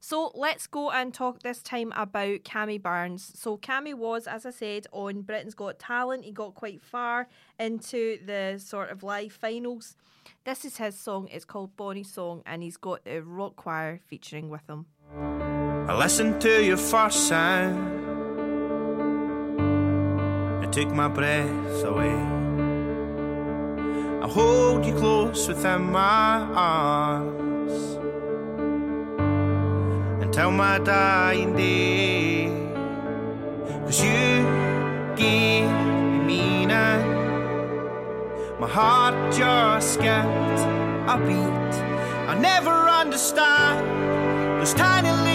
So let's go and talk this time about Cammy Barnes. So Cammy was, as I said, on Britain's Got Talent. He got quite far into the sort of live finals. This is his song. It's called Bonnie Song, and he's got the rock choir featuring with him. I listened to your first sound. It took my breath away. I hold you close within my arms until my dying day. Cause you gave me meaning. My heart just skipped a beat. I never understand those tiny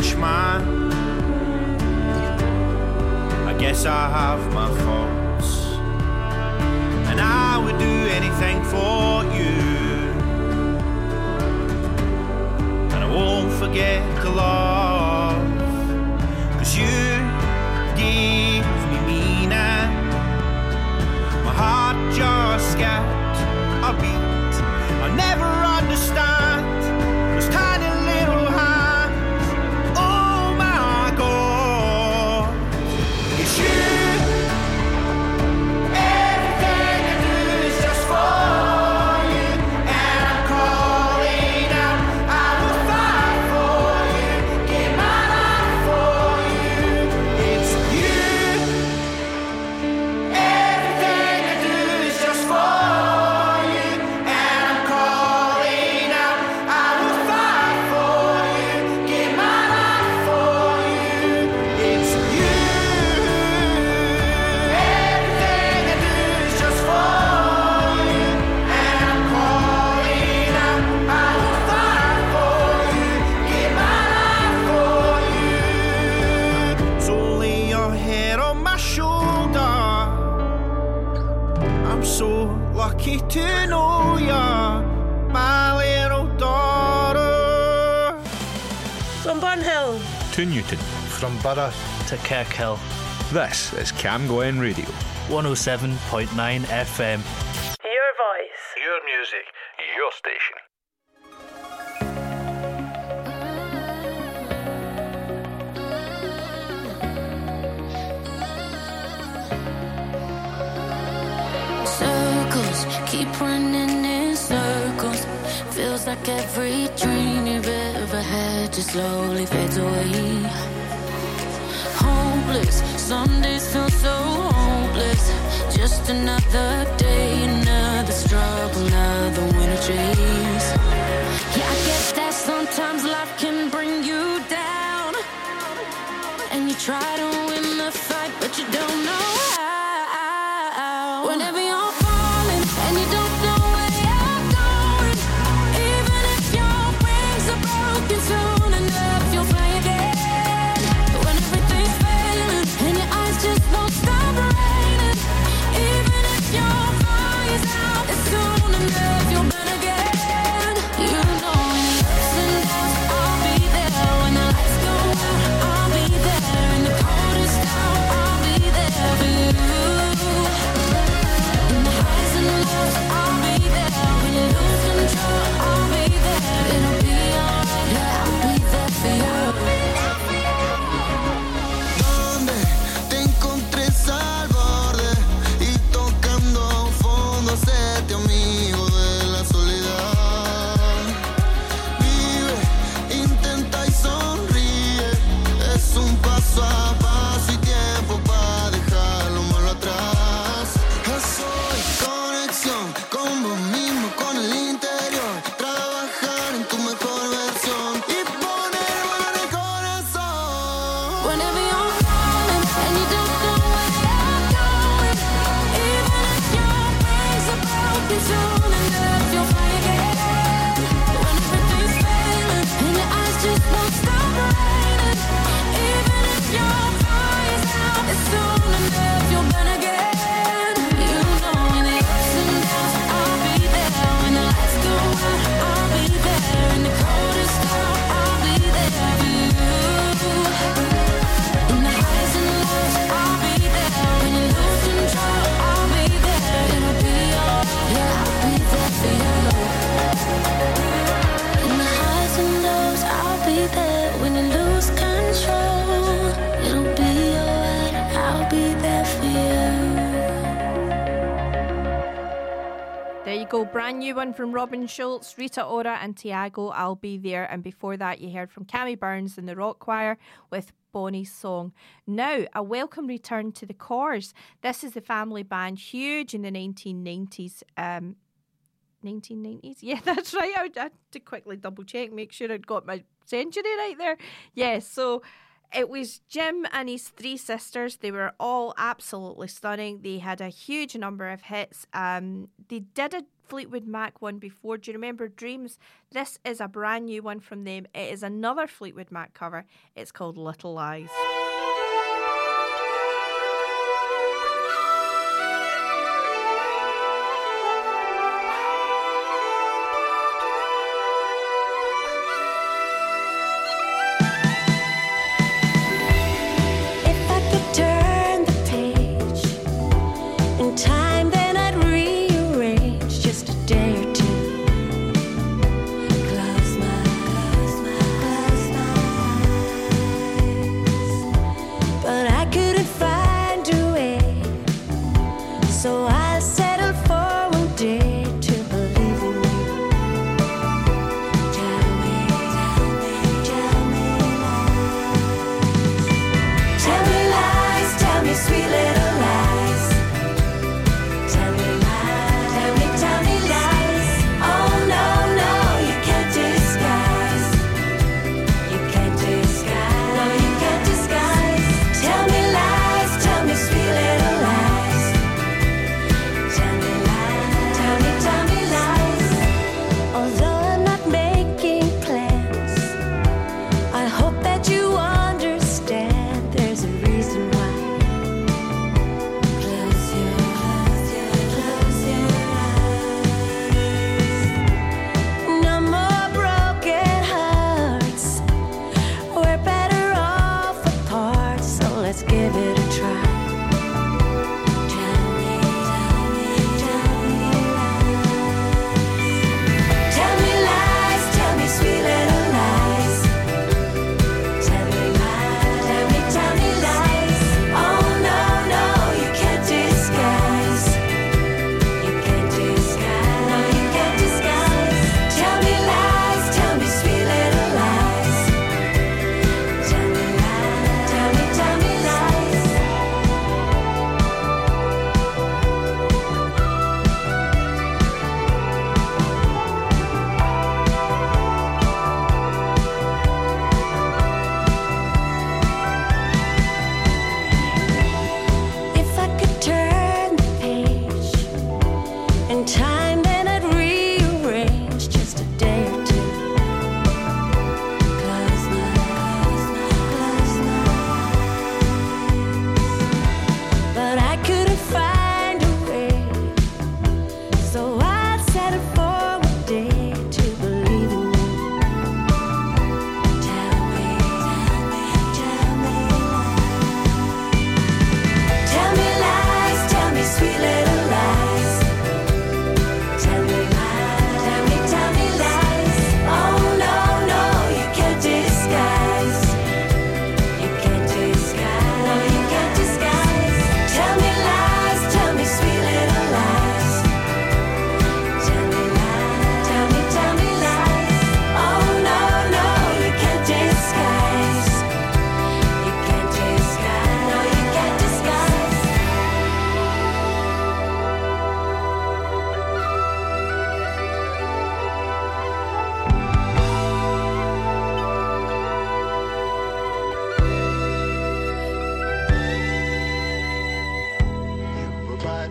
rich man. I guess I have my faults. And I would do anything for you. And I won't forget the love. Newton. From Borough to Kirkhill. This is Cam Glen Radio. 107.9 FM. Your voice. Your music, your station. Circles keep running in circles. Feels like every dream you've ever had just slowly fades away. Hopeless, some days feel so hopeless. Just another day, another struggle, another winter chase. Yeah, I guess that sometimes life can bring you down. And you try to win the fight, but you don't know go. Brand new one from Robin Schulz, Rita Ora, and Tiago. I'll be there. And before that, you heard from Cammy Barnes and the Rock Choir with Bonnie's song. Now, a welcome return to the Corrs. This is the family band, huge in the 1990s. Um, 1990s? Yeah, that's right. I had to quickly double check, make sure I'd got my century right there. Yes, yeah, so it was Jim and his three sisters. They were all absolutely stunning. They had a huge number of hits. Um, they did a Fleetwood Mac one before. Do you remember Dreams? This is a brand new one from them. It is another Fleetwood Mac cover. It's called Little Lies.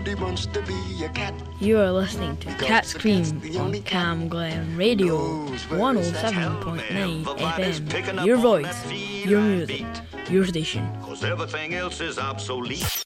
Wants to be a cat. You are listening to Cat's Cream on Cam Glen Radio 107.9 FM. Your voice, your music, your station. Cause everything else is obsolete.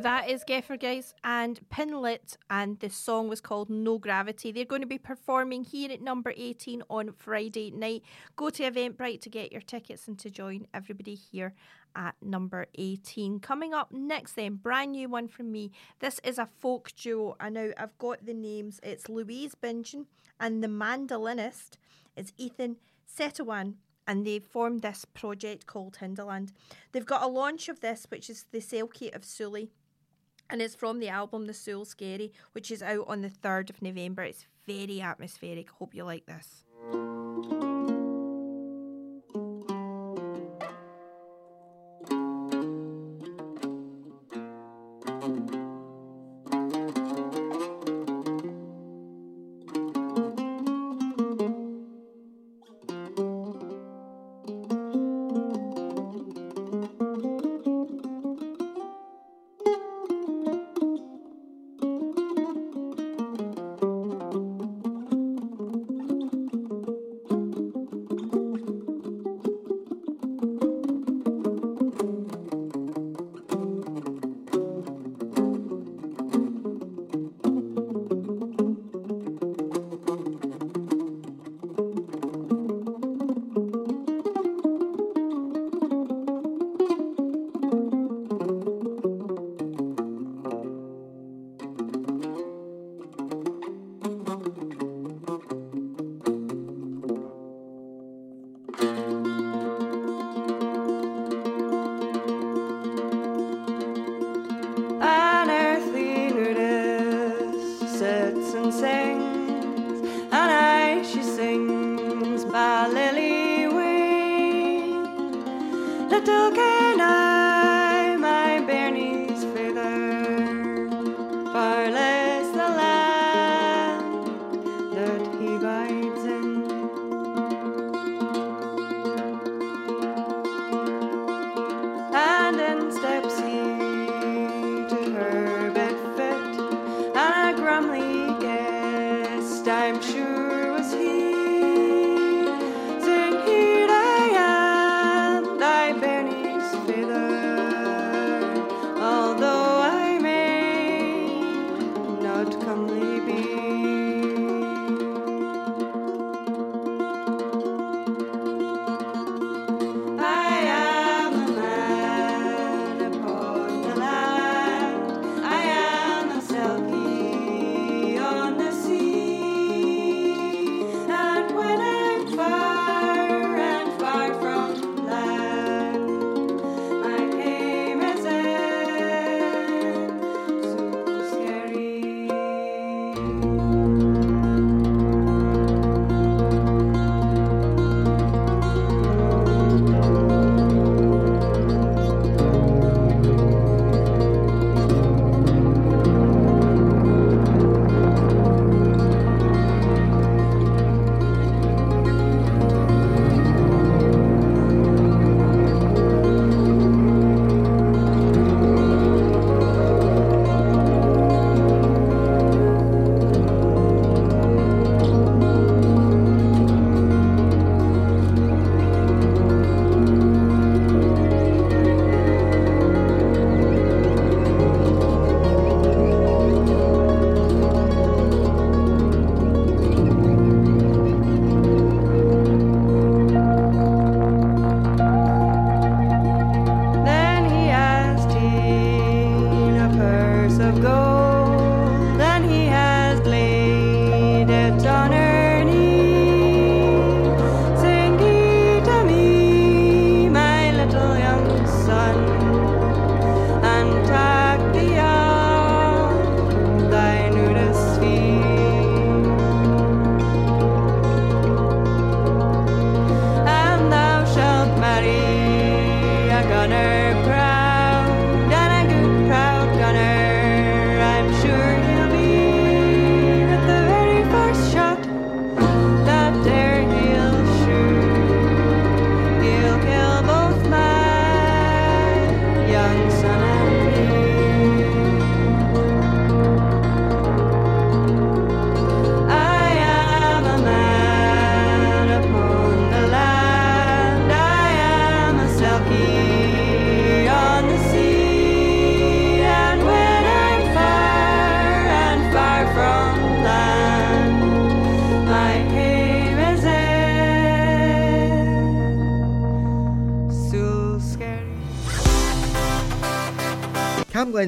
That is Geffer Guys and Pinlit, and the song was called No Gravity. They're going to be performing here at number 18 on Friday night. Go to Eventbrite to get your tickets and to join everybody here at number 18. Coming up next, then, brand new one from me. This is a folk duo. I know I've got the names. It's Louise Bichan and the mandolinist is Ethan Setiawan and they formed this project called Hildaland. They've got a launch of this, which is the Selkie of Sully, and it's from the album The Sule Skerry, which is out on the 3rd of November. It's very atmospheric. Hope you like this.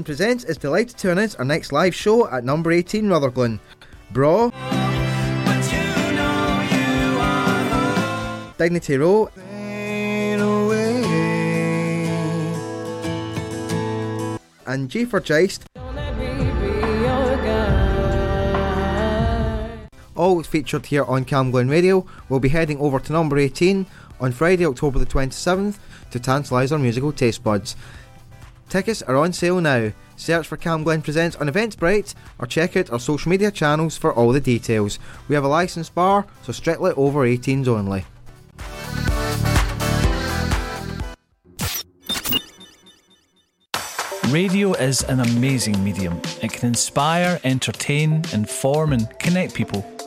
Presents is delighted to announce our next live show at number 18 Rutherglen. Bra. Dignity Row. And G for Geist. All featured here on Cam Glen Radio. We'll be heading over to number 18 on Friday, October the 27th to tantalise our musical taste buds. Tickets are on sale now. Search for Cam Glen Presents on Eventbrite or check out our social media channels for all the details. We have a licensed bar, so strictly over 18s only. Radio is an amazing medium. It can inspire, entertain, inform, and connect people.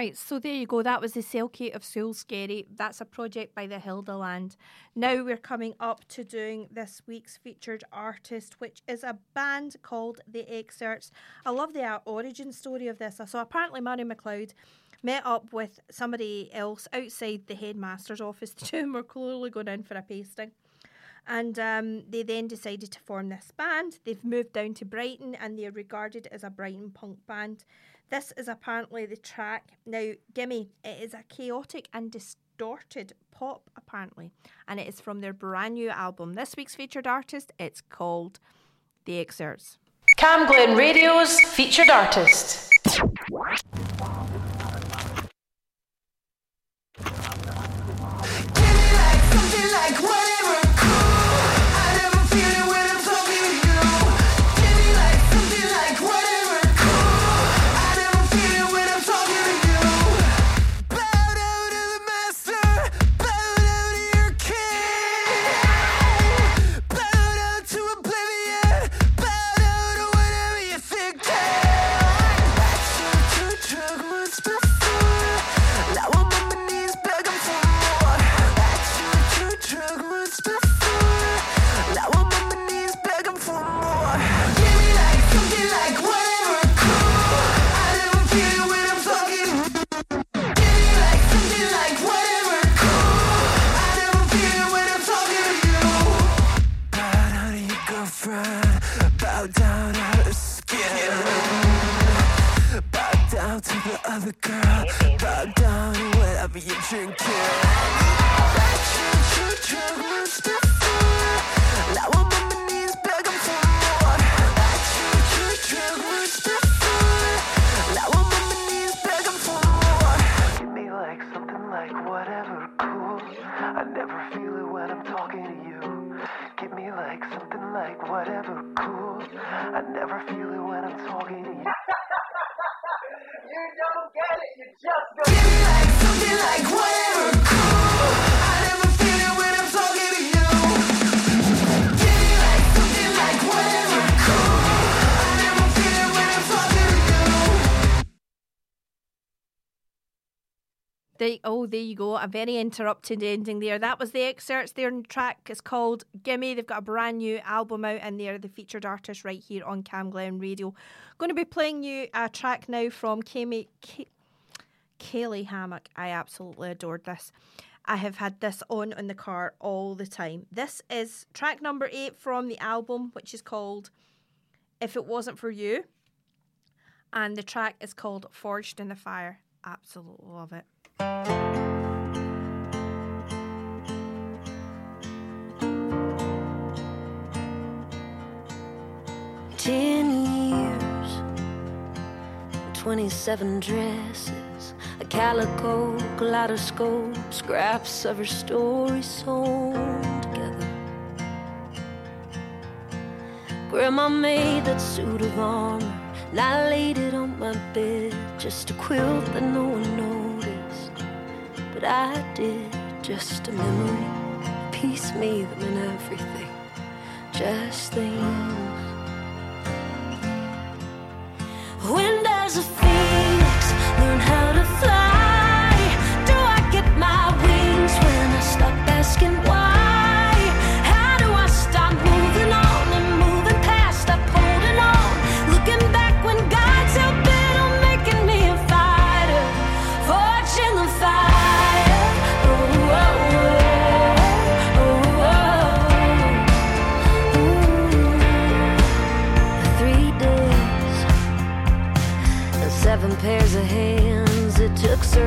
Right, so there you go. That was the Selkie of Sule Skerry. That's a project by the Hildaland. Now we're coming up to doing this week's featured artist, which is a band called The Excerpts. I love the uh, origin story of this. So apparently, Murray McLeod met up with somebody else outside the headmaster's office. The two of them were clearly going in for a pasting. And um, they then decided to form this band. They've moved down to Brighton and they're regarded as a Brighton punk band. This is apparently the track. Now, Gimme, it is a chaotic and distorted pop, apparently, and it is from their brand new album. This week's featured artist, it's called The Excerpts. Cam Glen Radio's featured artist. Oh, there you go. A very interrupted ending there. That was the excerpts. Their track is called Gimme. They've got a brand new album out, and they're the featured artist right here on Cam Glen Radio. Going to be playing you a track now from Kimmy. Ki- Kaylee Hammack. I absolutely adored this. I have had this on in the car all the time. This is track number eight from the album, which is called If It Wasn't For You. And the track is called Forged in the Fire. Absolutely love it. Ten years, 27 dresses, a calico kaleidoscope, scraps of her story sewn together. Grandma made that suit of armor, and I laid it on my bed, just a quilt that no one noticed. But I did, just a memory, a piece me that meant everything, just things. When does a phoenix learn how to fly?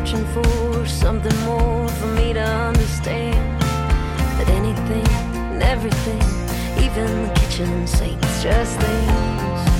Searching for something more for me to understand. That anything and everything, even the kitchen sinks, just things.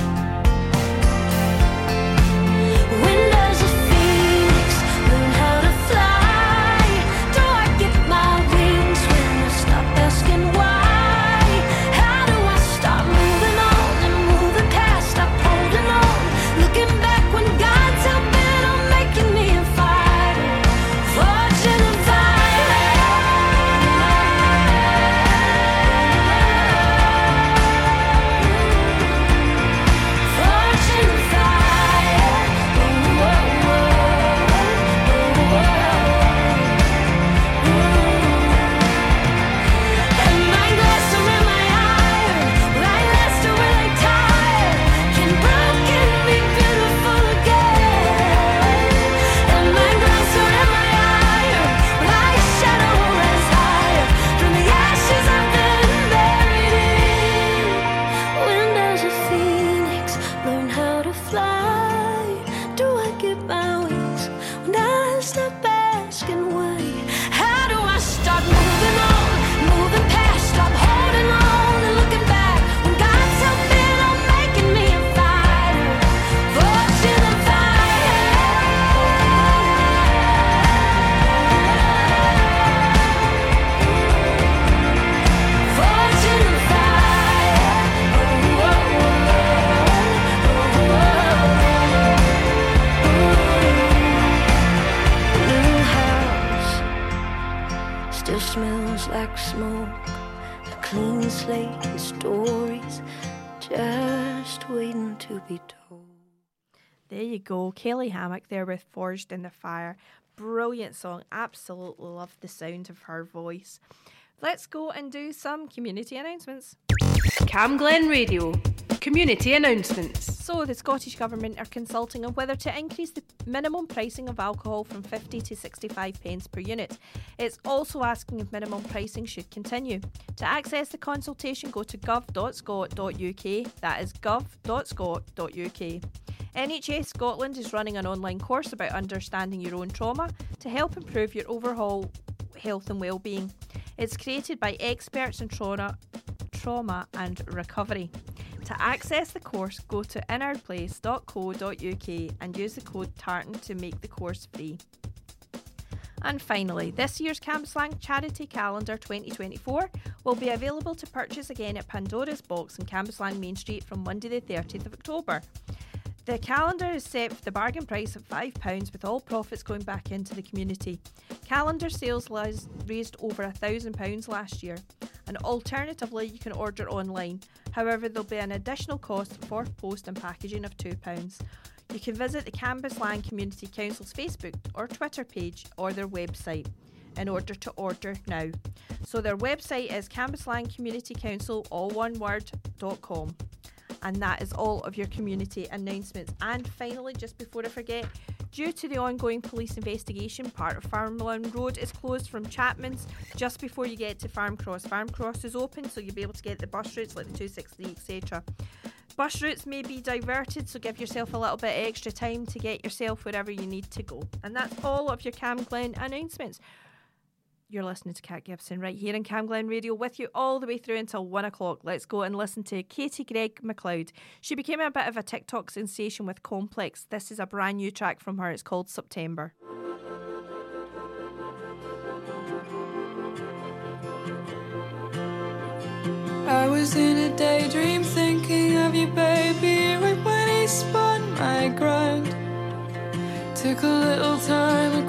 Forged in the Fire. Brilliant song. Absolutely love the sound of her voice. Let's go and do some community announcements. Cam Glen Radio. Community announcements. So, the Scottish Government are consulting on whether to increase the minimum pricing of alcohol from 50 to 65 pence per unit. It's also asking if minimum pricing should continue. To access the consultation, go to gov.scot.uk. That is gov.scot.uk. NHS Scotland is running an online course about understanding your own trauma to help improve your overall health and well-being. It's created by experts in trauma, trauma and recovery. To access the course, go to innerplace.co.uk and use the code TARTAN to make the course free. And finally, this year's Cambuslang Charity Calendar 2024 will be available to purchase again at Pandora's Box in Cambuslang Main Street from Monday the 30th of October. The calendar is set for the bargain price of £5 with all profits going back into the community. Calendar sales raised over £1,000 last year, and alternatively, you can order online. However, there'll be an additional cost for post and packaging of £2. You can visit the Cambuslang Community Council's Facebook or Twitter page or their website in order to order now. So their website is Cambuslang Community Council, all one word, com. And that is all of your community announcements. And finally, just before I forget, Due to the ongoing police investigation, part of Farmeloan Road is closed from Chapman's just before you get to Farme Cross. Farme Cross is open, so you'll be able to get the bus routes like the 263, etc. Bus routes may be diverted, so give yourself a little bit extra time to get yourself wherever you need to go. And that's all of your Cam Glen announcements. You're listening to Cat Gibson right here in Cam Glen Radio with you all the way through until one o'clock. Let's go and listen to Katie Gregg McLeod. She became a bit of a TikTok sensation with Complex. This is a brand new track from her. It's called September. I was in a daydream thinking of you, baby, right when he spun my ground. Took a little time,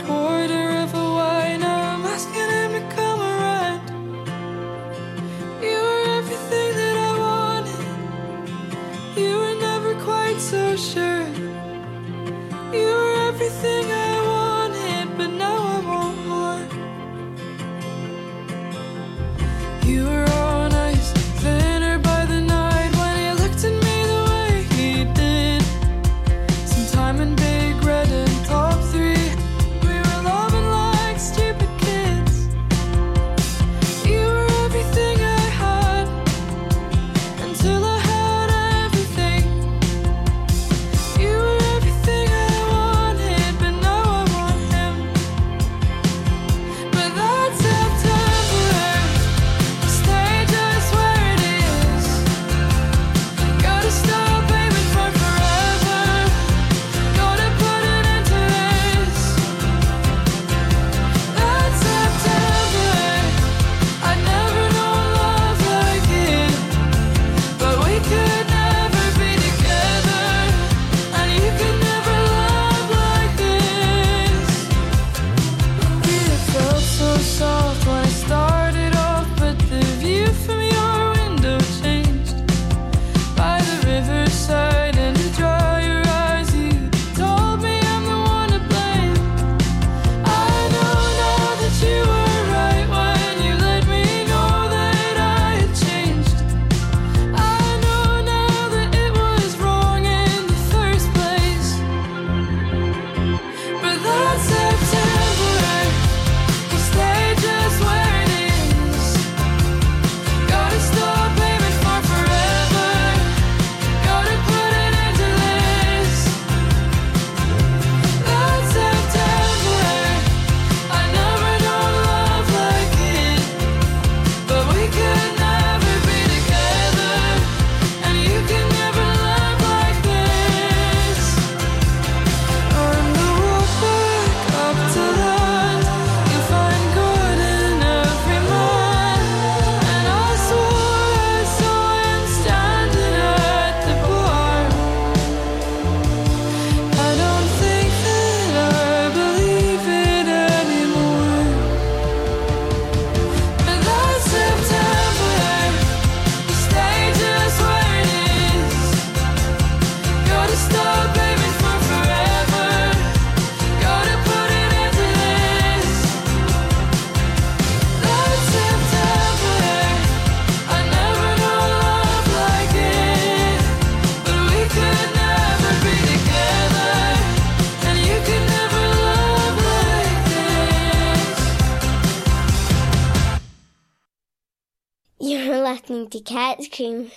Cream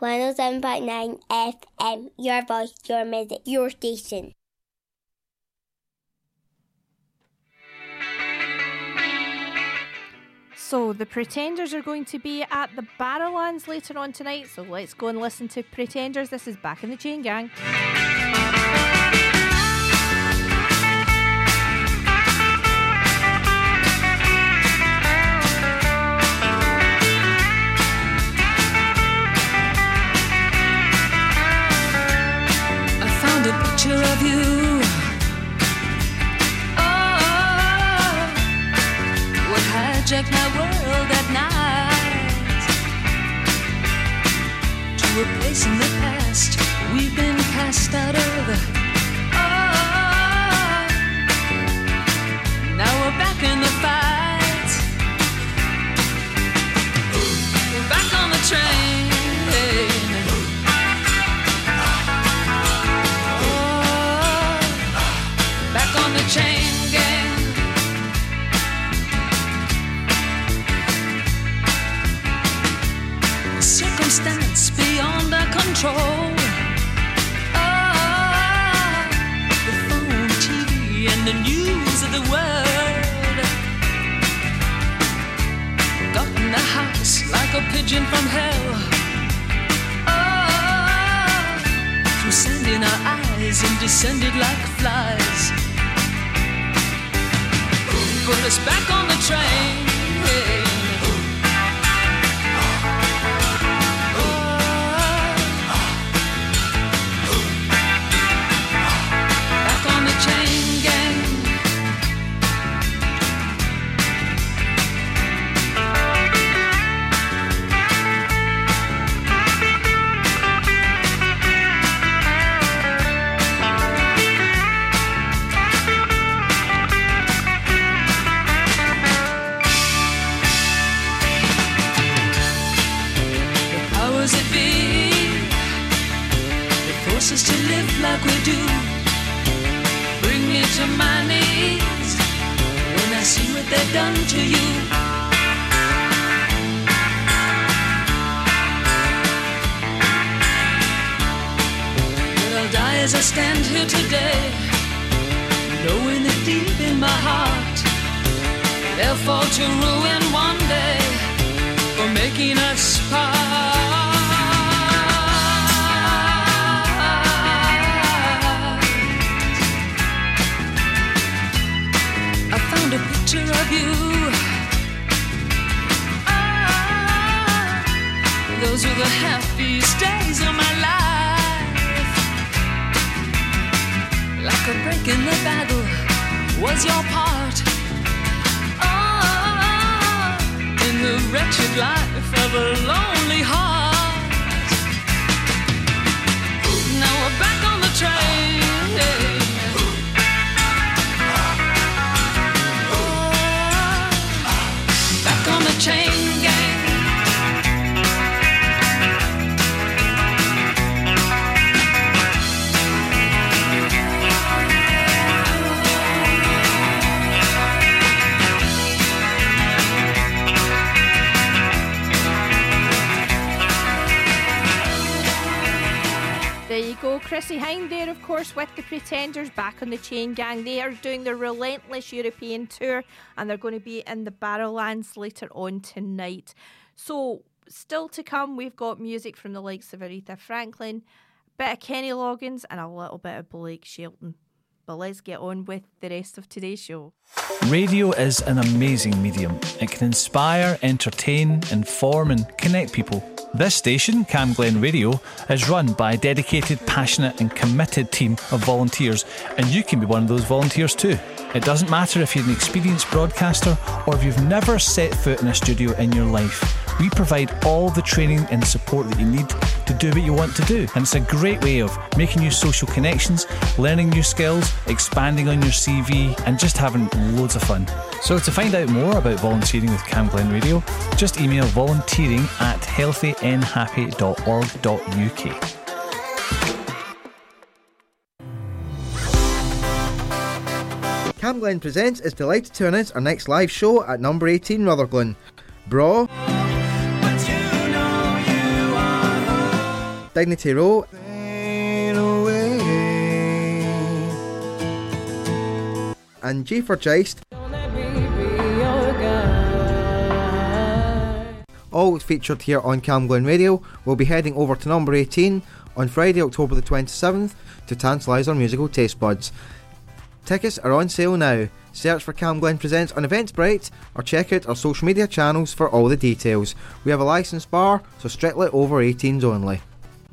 107.9 FM. Your voice, your music, your station. So the Pretenders are going to be at the Barrowlands later on tonight. So let's go and listen to Pretenders. This is Back in the Chain Gang. picture of you. Oh, what hijacked my world at night to a place in the past we've been cast out of. Oh, now we're back in the fight. Eyes and descended like flies. Put us back on the train. On the Chain Gang. They are doing their relentless European tour and they're going to be in the Barrowlands later on tonight. So, still to come, we've got music from the likes of Aretha Franklin, bit of Kenny Loggins, and a little bit of Blake Shelton. But let's get on with the rest of today's show. Radio is an amazing medium. It can inspire, entertain, inform, and connect people. This station, Cam Glen Radio, is run by a dedicated, passionate, and committed team of volunteers, and you can be one of those volunteers too. It doesn't matter if you're an experienced broadcaster or if you've never set foot in a studio in your life. We provide all the training and support that you need to do what you want to do. And it's a great way of making new social connections, learning new skills, expanding on your CV, and just having loads of fun. So to find out more about volunteering with Cam Glen Radio, just email volunteering at healthynhappy.org.uk. Cam Glen Presents is delighted to announce our next live show at number 18 Rutherglen. Bra. And G for Geist. All featured here on Cam Glen Radio. We'll be heading over to number 18 on Friday, October the 27th to tantalise our musical taste buds. Tickets are on sale now. Search for Cam Glen Presents on Eventbrite or check out our social media channels for all the details. We have a licensed bar, so strictly over 18s only.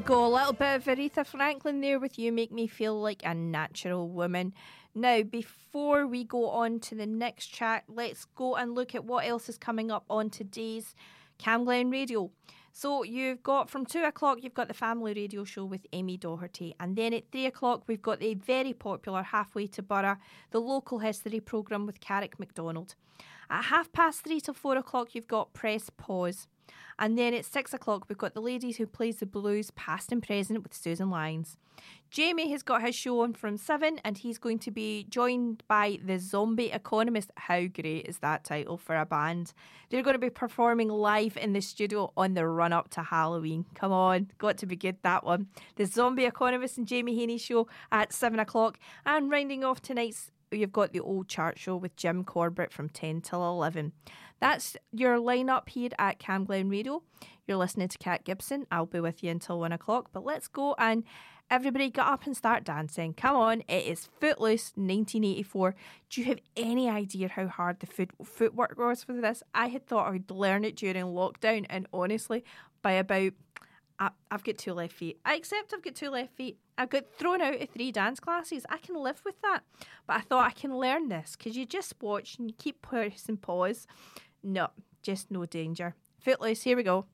you go, a little bit of Aretha Franklin there with You Make Me Feel Like a Natural Woman. Now, before we go on to the next chat, let's go and look at what else is coming up on today's Cam Glen Radio. So you've got from two o'clock, you've got the family radio show with Amy Doherty, and then at three o'clock, we've got the very popular Halfway to Borough, the local history programme with Carrick MacDonald. At half past three till four o'clock, you've got Press Pause. And then at six o'clock, we've got the ladies who plays the blues, past and present, with Susan Lyons. Jamie has got his show on from seven, and he's going to be joined by the Zombie Economist. How great is that title for a band? They're going to be performing live in the studio on the run up to Halloween. Come on, got to be good that one. The Zombie Economist and Jamie Haney show at seven o'clock, and rounding off tonight's you've got the old chart show with Jim Corbett from 10 till 11. That's your lineup here at Cam Glen Radio. You're listening to Cat Gibson. I'll be with you until one o'clock, but let's go and everybody get up and start dancing. Come on, it is Footloose 1984. Do you have any idea how hard the foot, footwork was for this? I had thought I would learn it during lockdown, and honestly, by about I, I've got two left feet. I accept I've got two left feet. I got thrown out of three dance classes. I can live with that. But I thought I can learn this because you just watch and you keep pressing pause. No, just no danger. Footloose, here we go.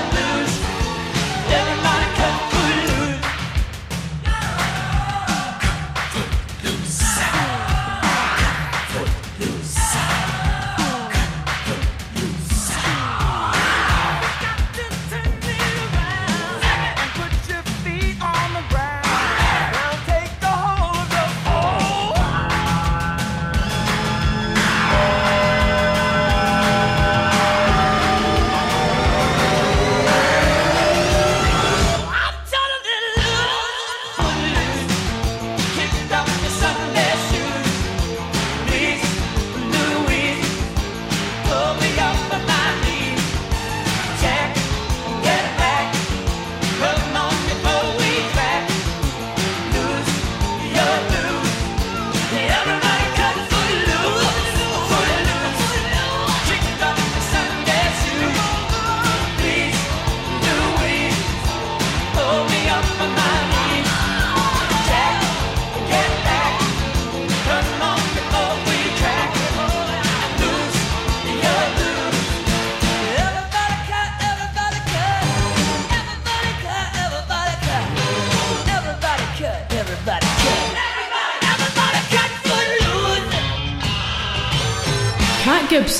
Lord.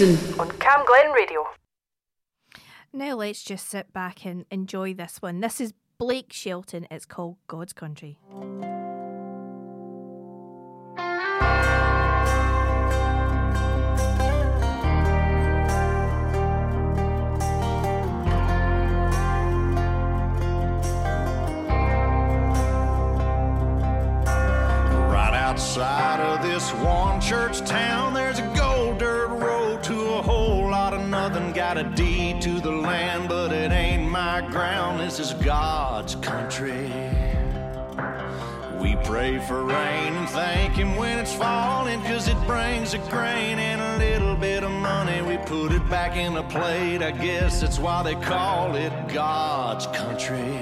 Gibson on Cam Glen Radio. Now let's just sit back and enjoy this one. This is Blake Shelton. It's called God's Country. Got a deed to the land, but it ain't my ground. This is God's country. We pray for rain and thank Him when it's falling, cause it brings a grain and a little bit of money. We put it back in the plate. I guess that's why they call it God's country.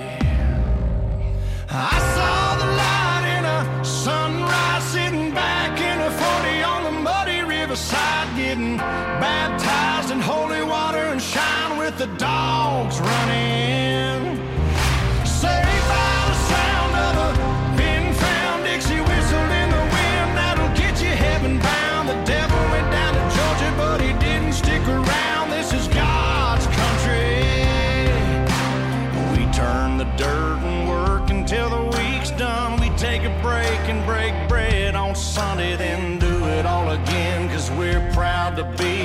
I saw the light in a sunrise sitting back in a 40 on the muddy riverside, getting baptized in holy with the dogs running. Saved by the sound of a Dixie in the wind that'll get you heaven bound. The devil went down to Georgia, but he didn't stick around. This is God's country. We turn the dirt and work until the week's done. We take a break and break bread on Sunday, then do it all again. Cause we're proud to be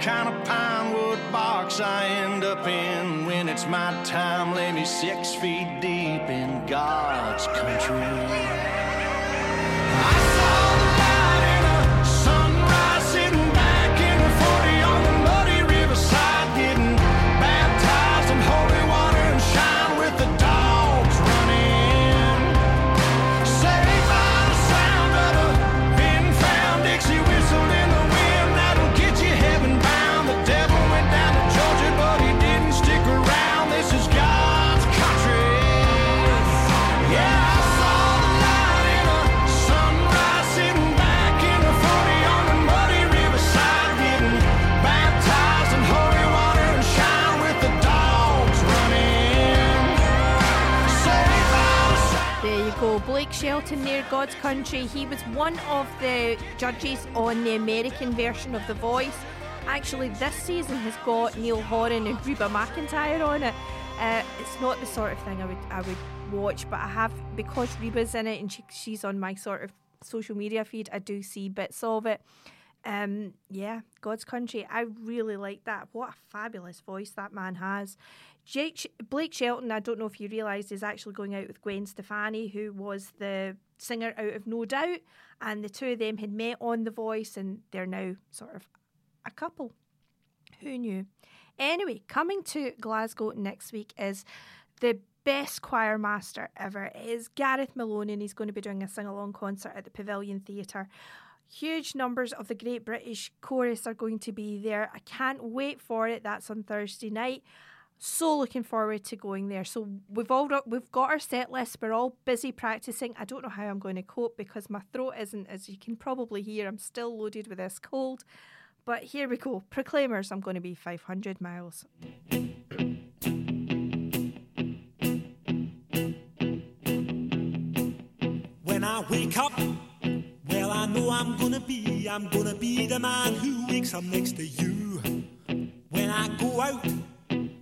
kind of pine wood box I end up in. When it's my time, lay me six feet deep in God's country. Shelton there, God's Country. He was one of the judges on the American version of The Voice. Actually, this season has got Niall Horan and Reba McEntire on it. Uh, it's not the sort of thing I would I would watch, but I have because Reba's in it and she, she's on my sort of social media feed. I do see bits of it. Um, yeah, God's Country. I really like that. What a fabulous voice that man has. Jake, Blake Shelton, I don't know if you realised, is actually going out with Gwen Stefani, who was the singer out of No Doubt, and the two of them had met on The Voice, and they're now sort of a couple. Who knew? Anyway, coming to Glasgow next week is the best choir master ever. It is Gareth Malone, and he's going to be doing a sing along concert at the Pavilion Theatre. Huge numbers of the Great British Chorus are going to be there. I can't wait for it. That's on Thursday night. So looking forward to going there. So we've all we've got our set list. We're all busy practicing. I don't know how I'm going to cope because my throat isn't, as you can probably hear, I'm still loaded with this cold. But here we go. Proclaimers, I'm going to be 500 miles. When I wake up, well, I know I'm gonna be, I'm gonna be the man who wakes up next to you. When I go out,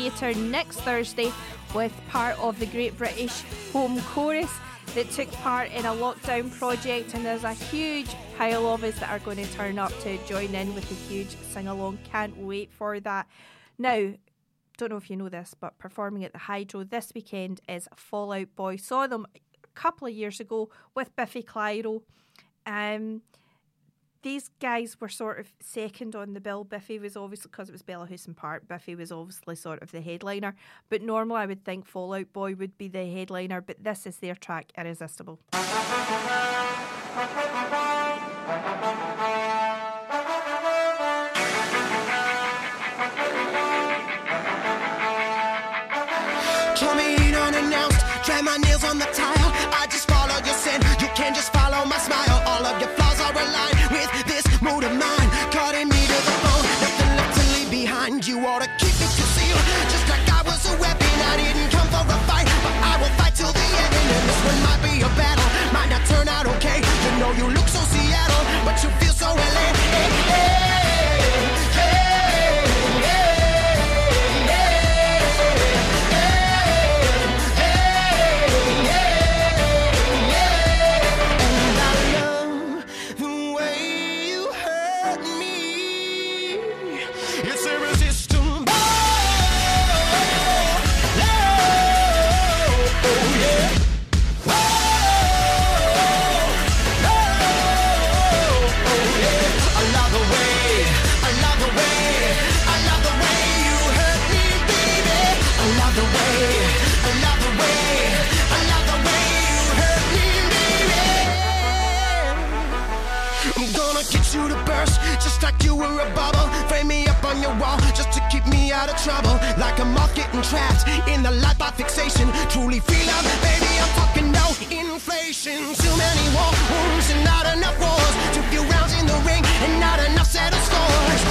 Theatre next Thursday with part of the Great British Home Chorus that took part in a lockdown project, and there's a huge pile of us that are going to turn up to join in with the huge sing along. Can't wait for that. Now, don't know if you know this, but performing at the Hydro this weekend is Fall Out Boy. Saw them a couple of years ago with Biffy Clyro. Um, these guys were sort of second on the bill. Biffy was obviously because it was Bellahouston Park. Biffy was obviously sort of the headliner, but normally I would think Fall Out Boy would be the headliner. But this is their track, Irresistible. My nails on the tile. I just follow your sin, you can just follow my smile. Out of trouble. Like a moth getting trapped in the light by fixation. Truly feel love, baby. I'm talking no inflation. Too many war wounds and not enough wars. Too few rounds in the ring and not enough settled scores.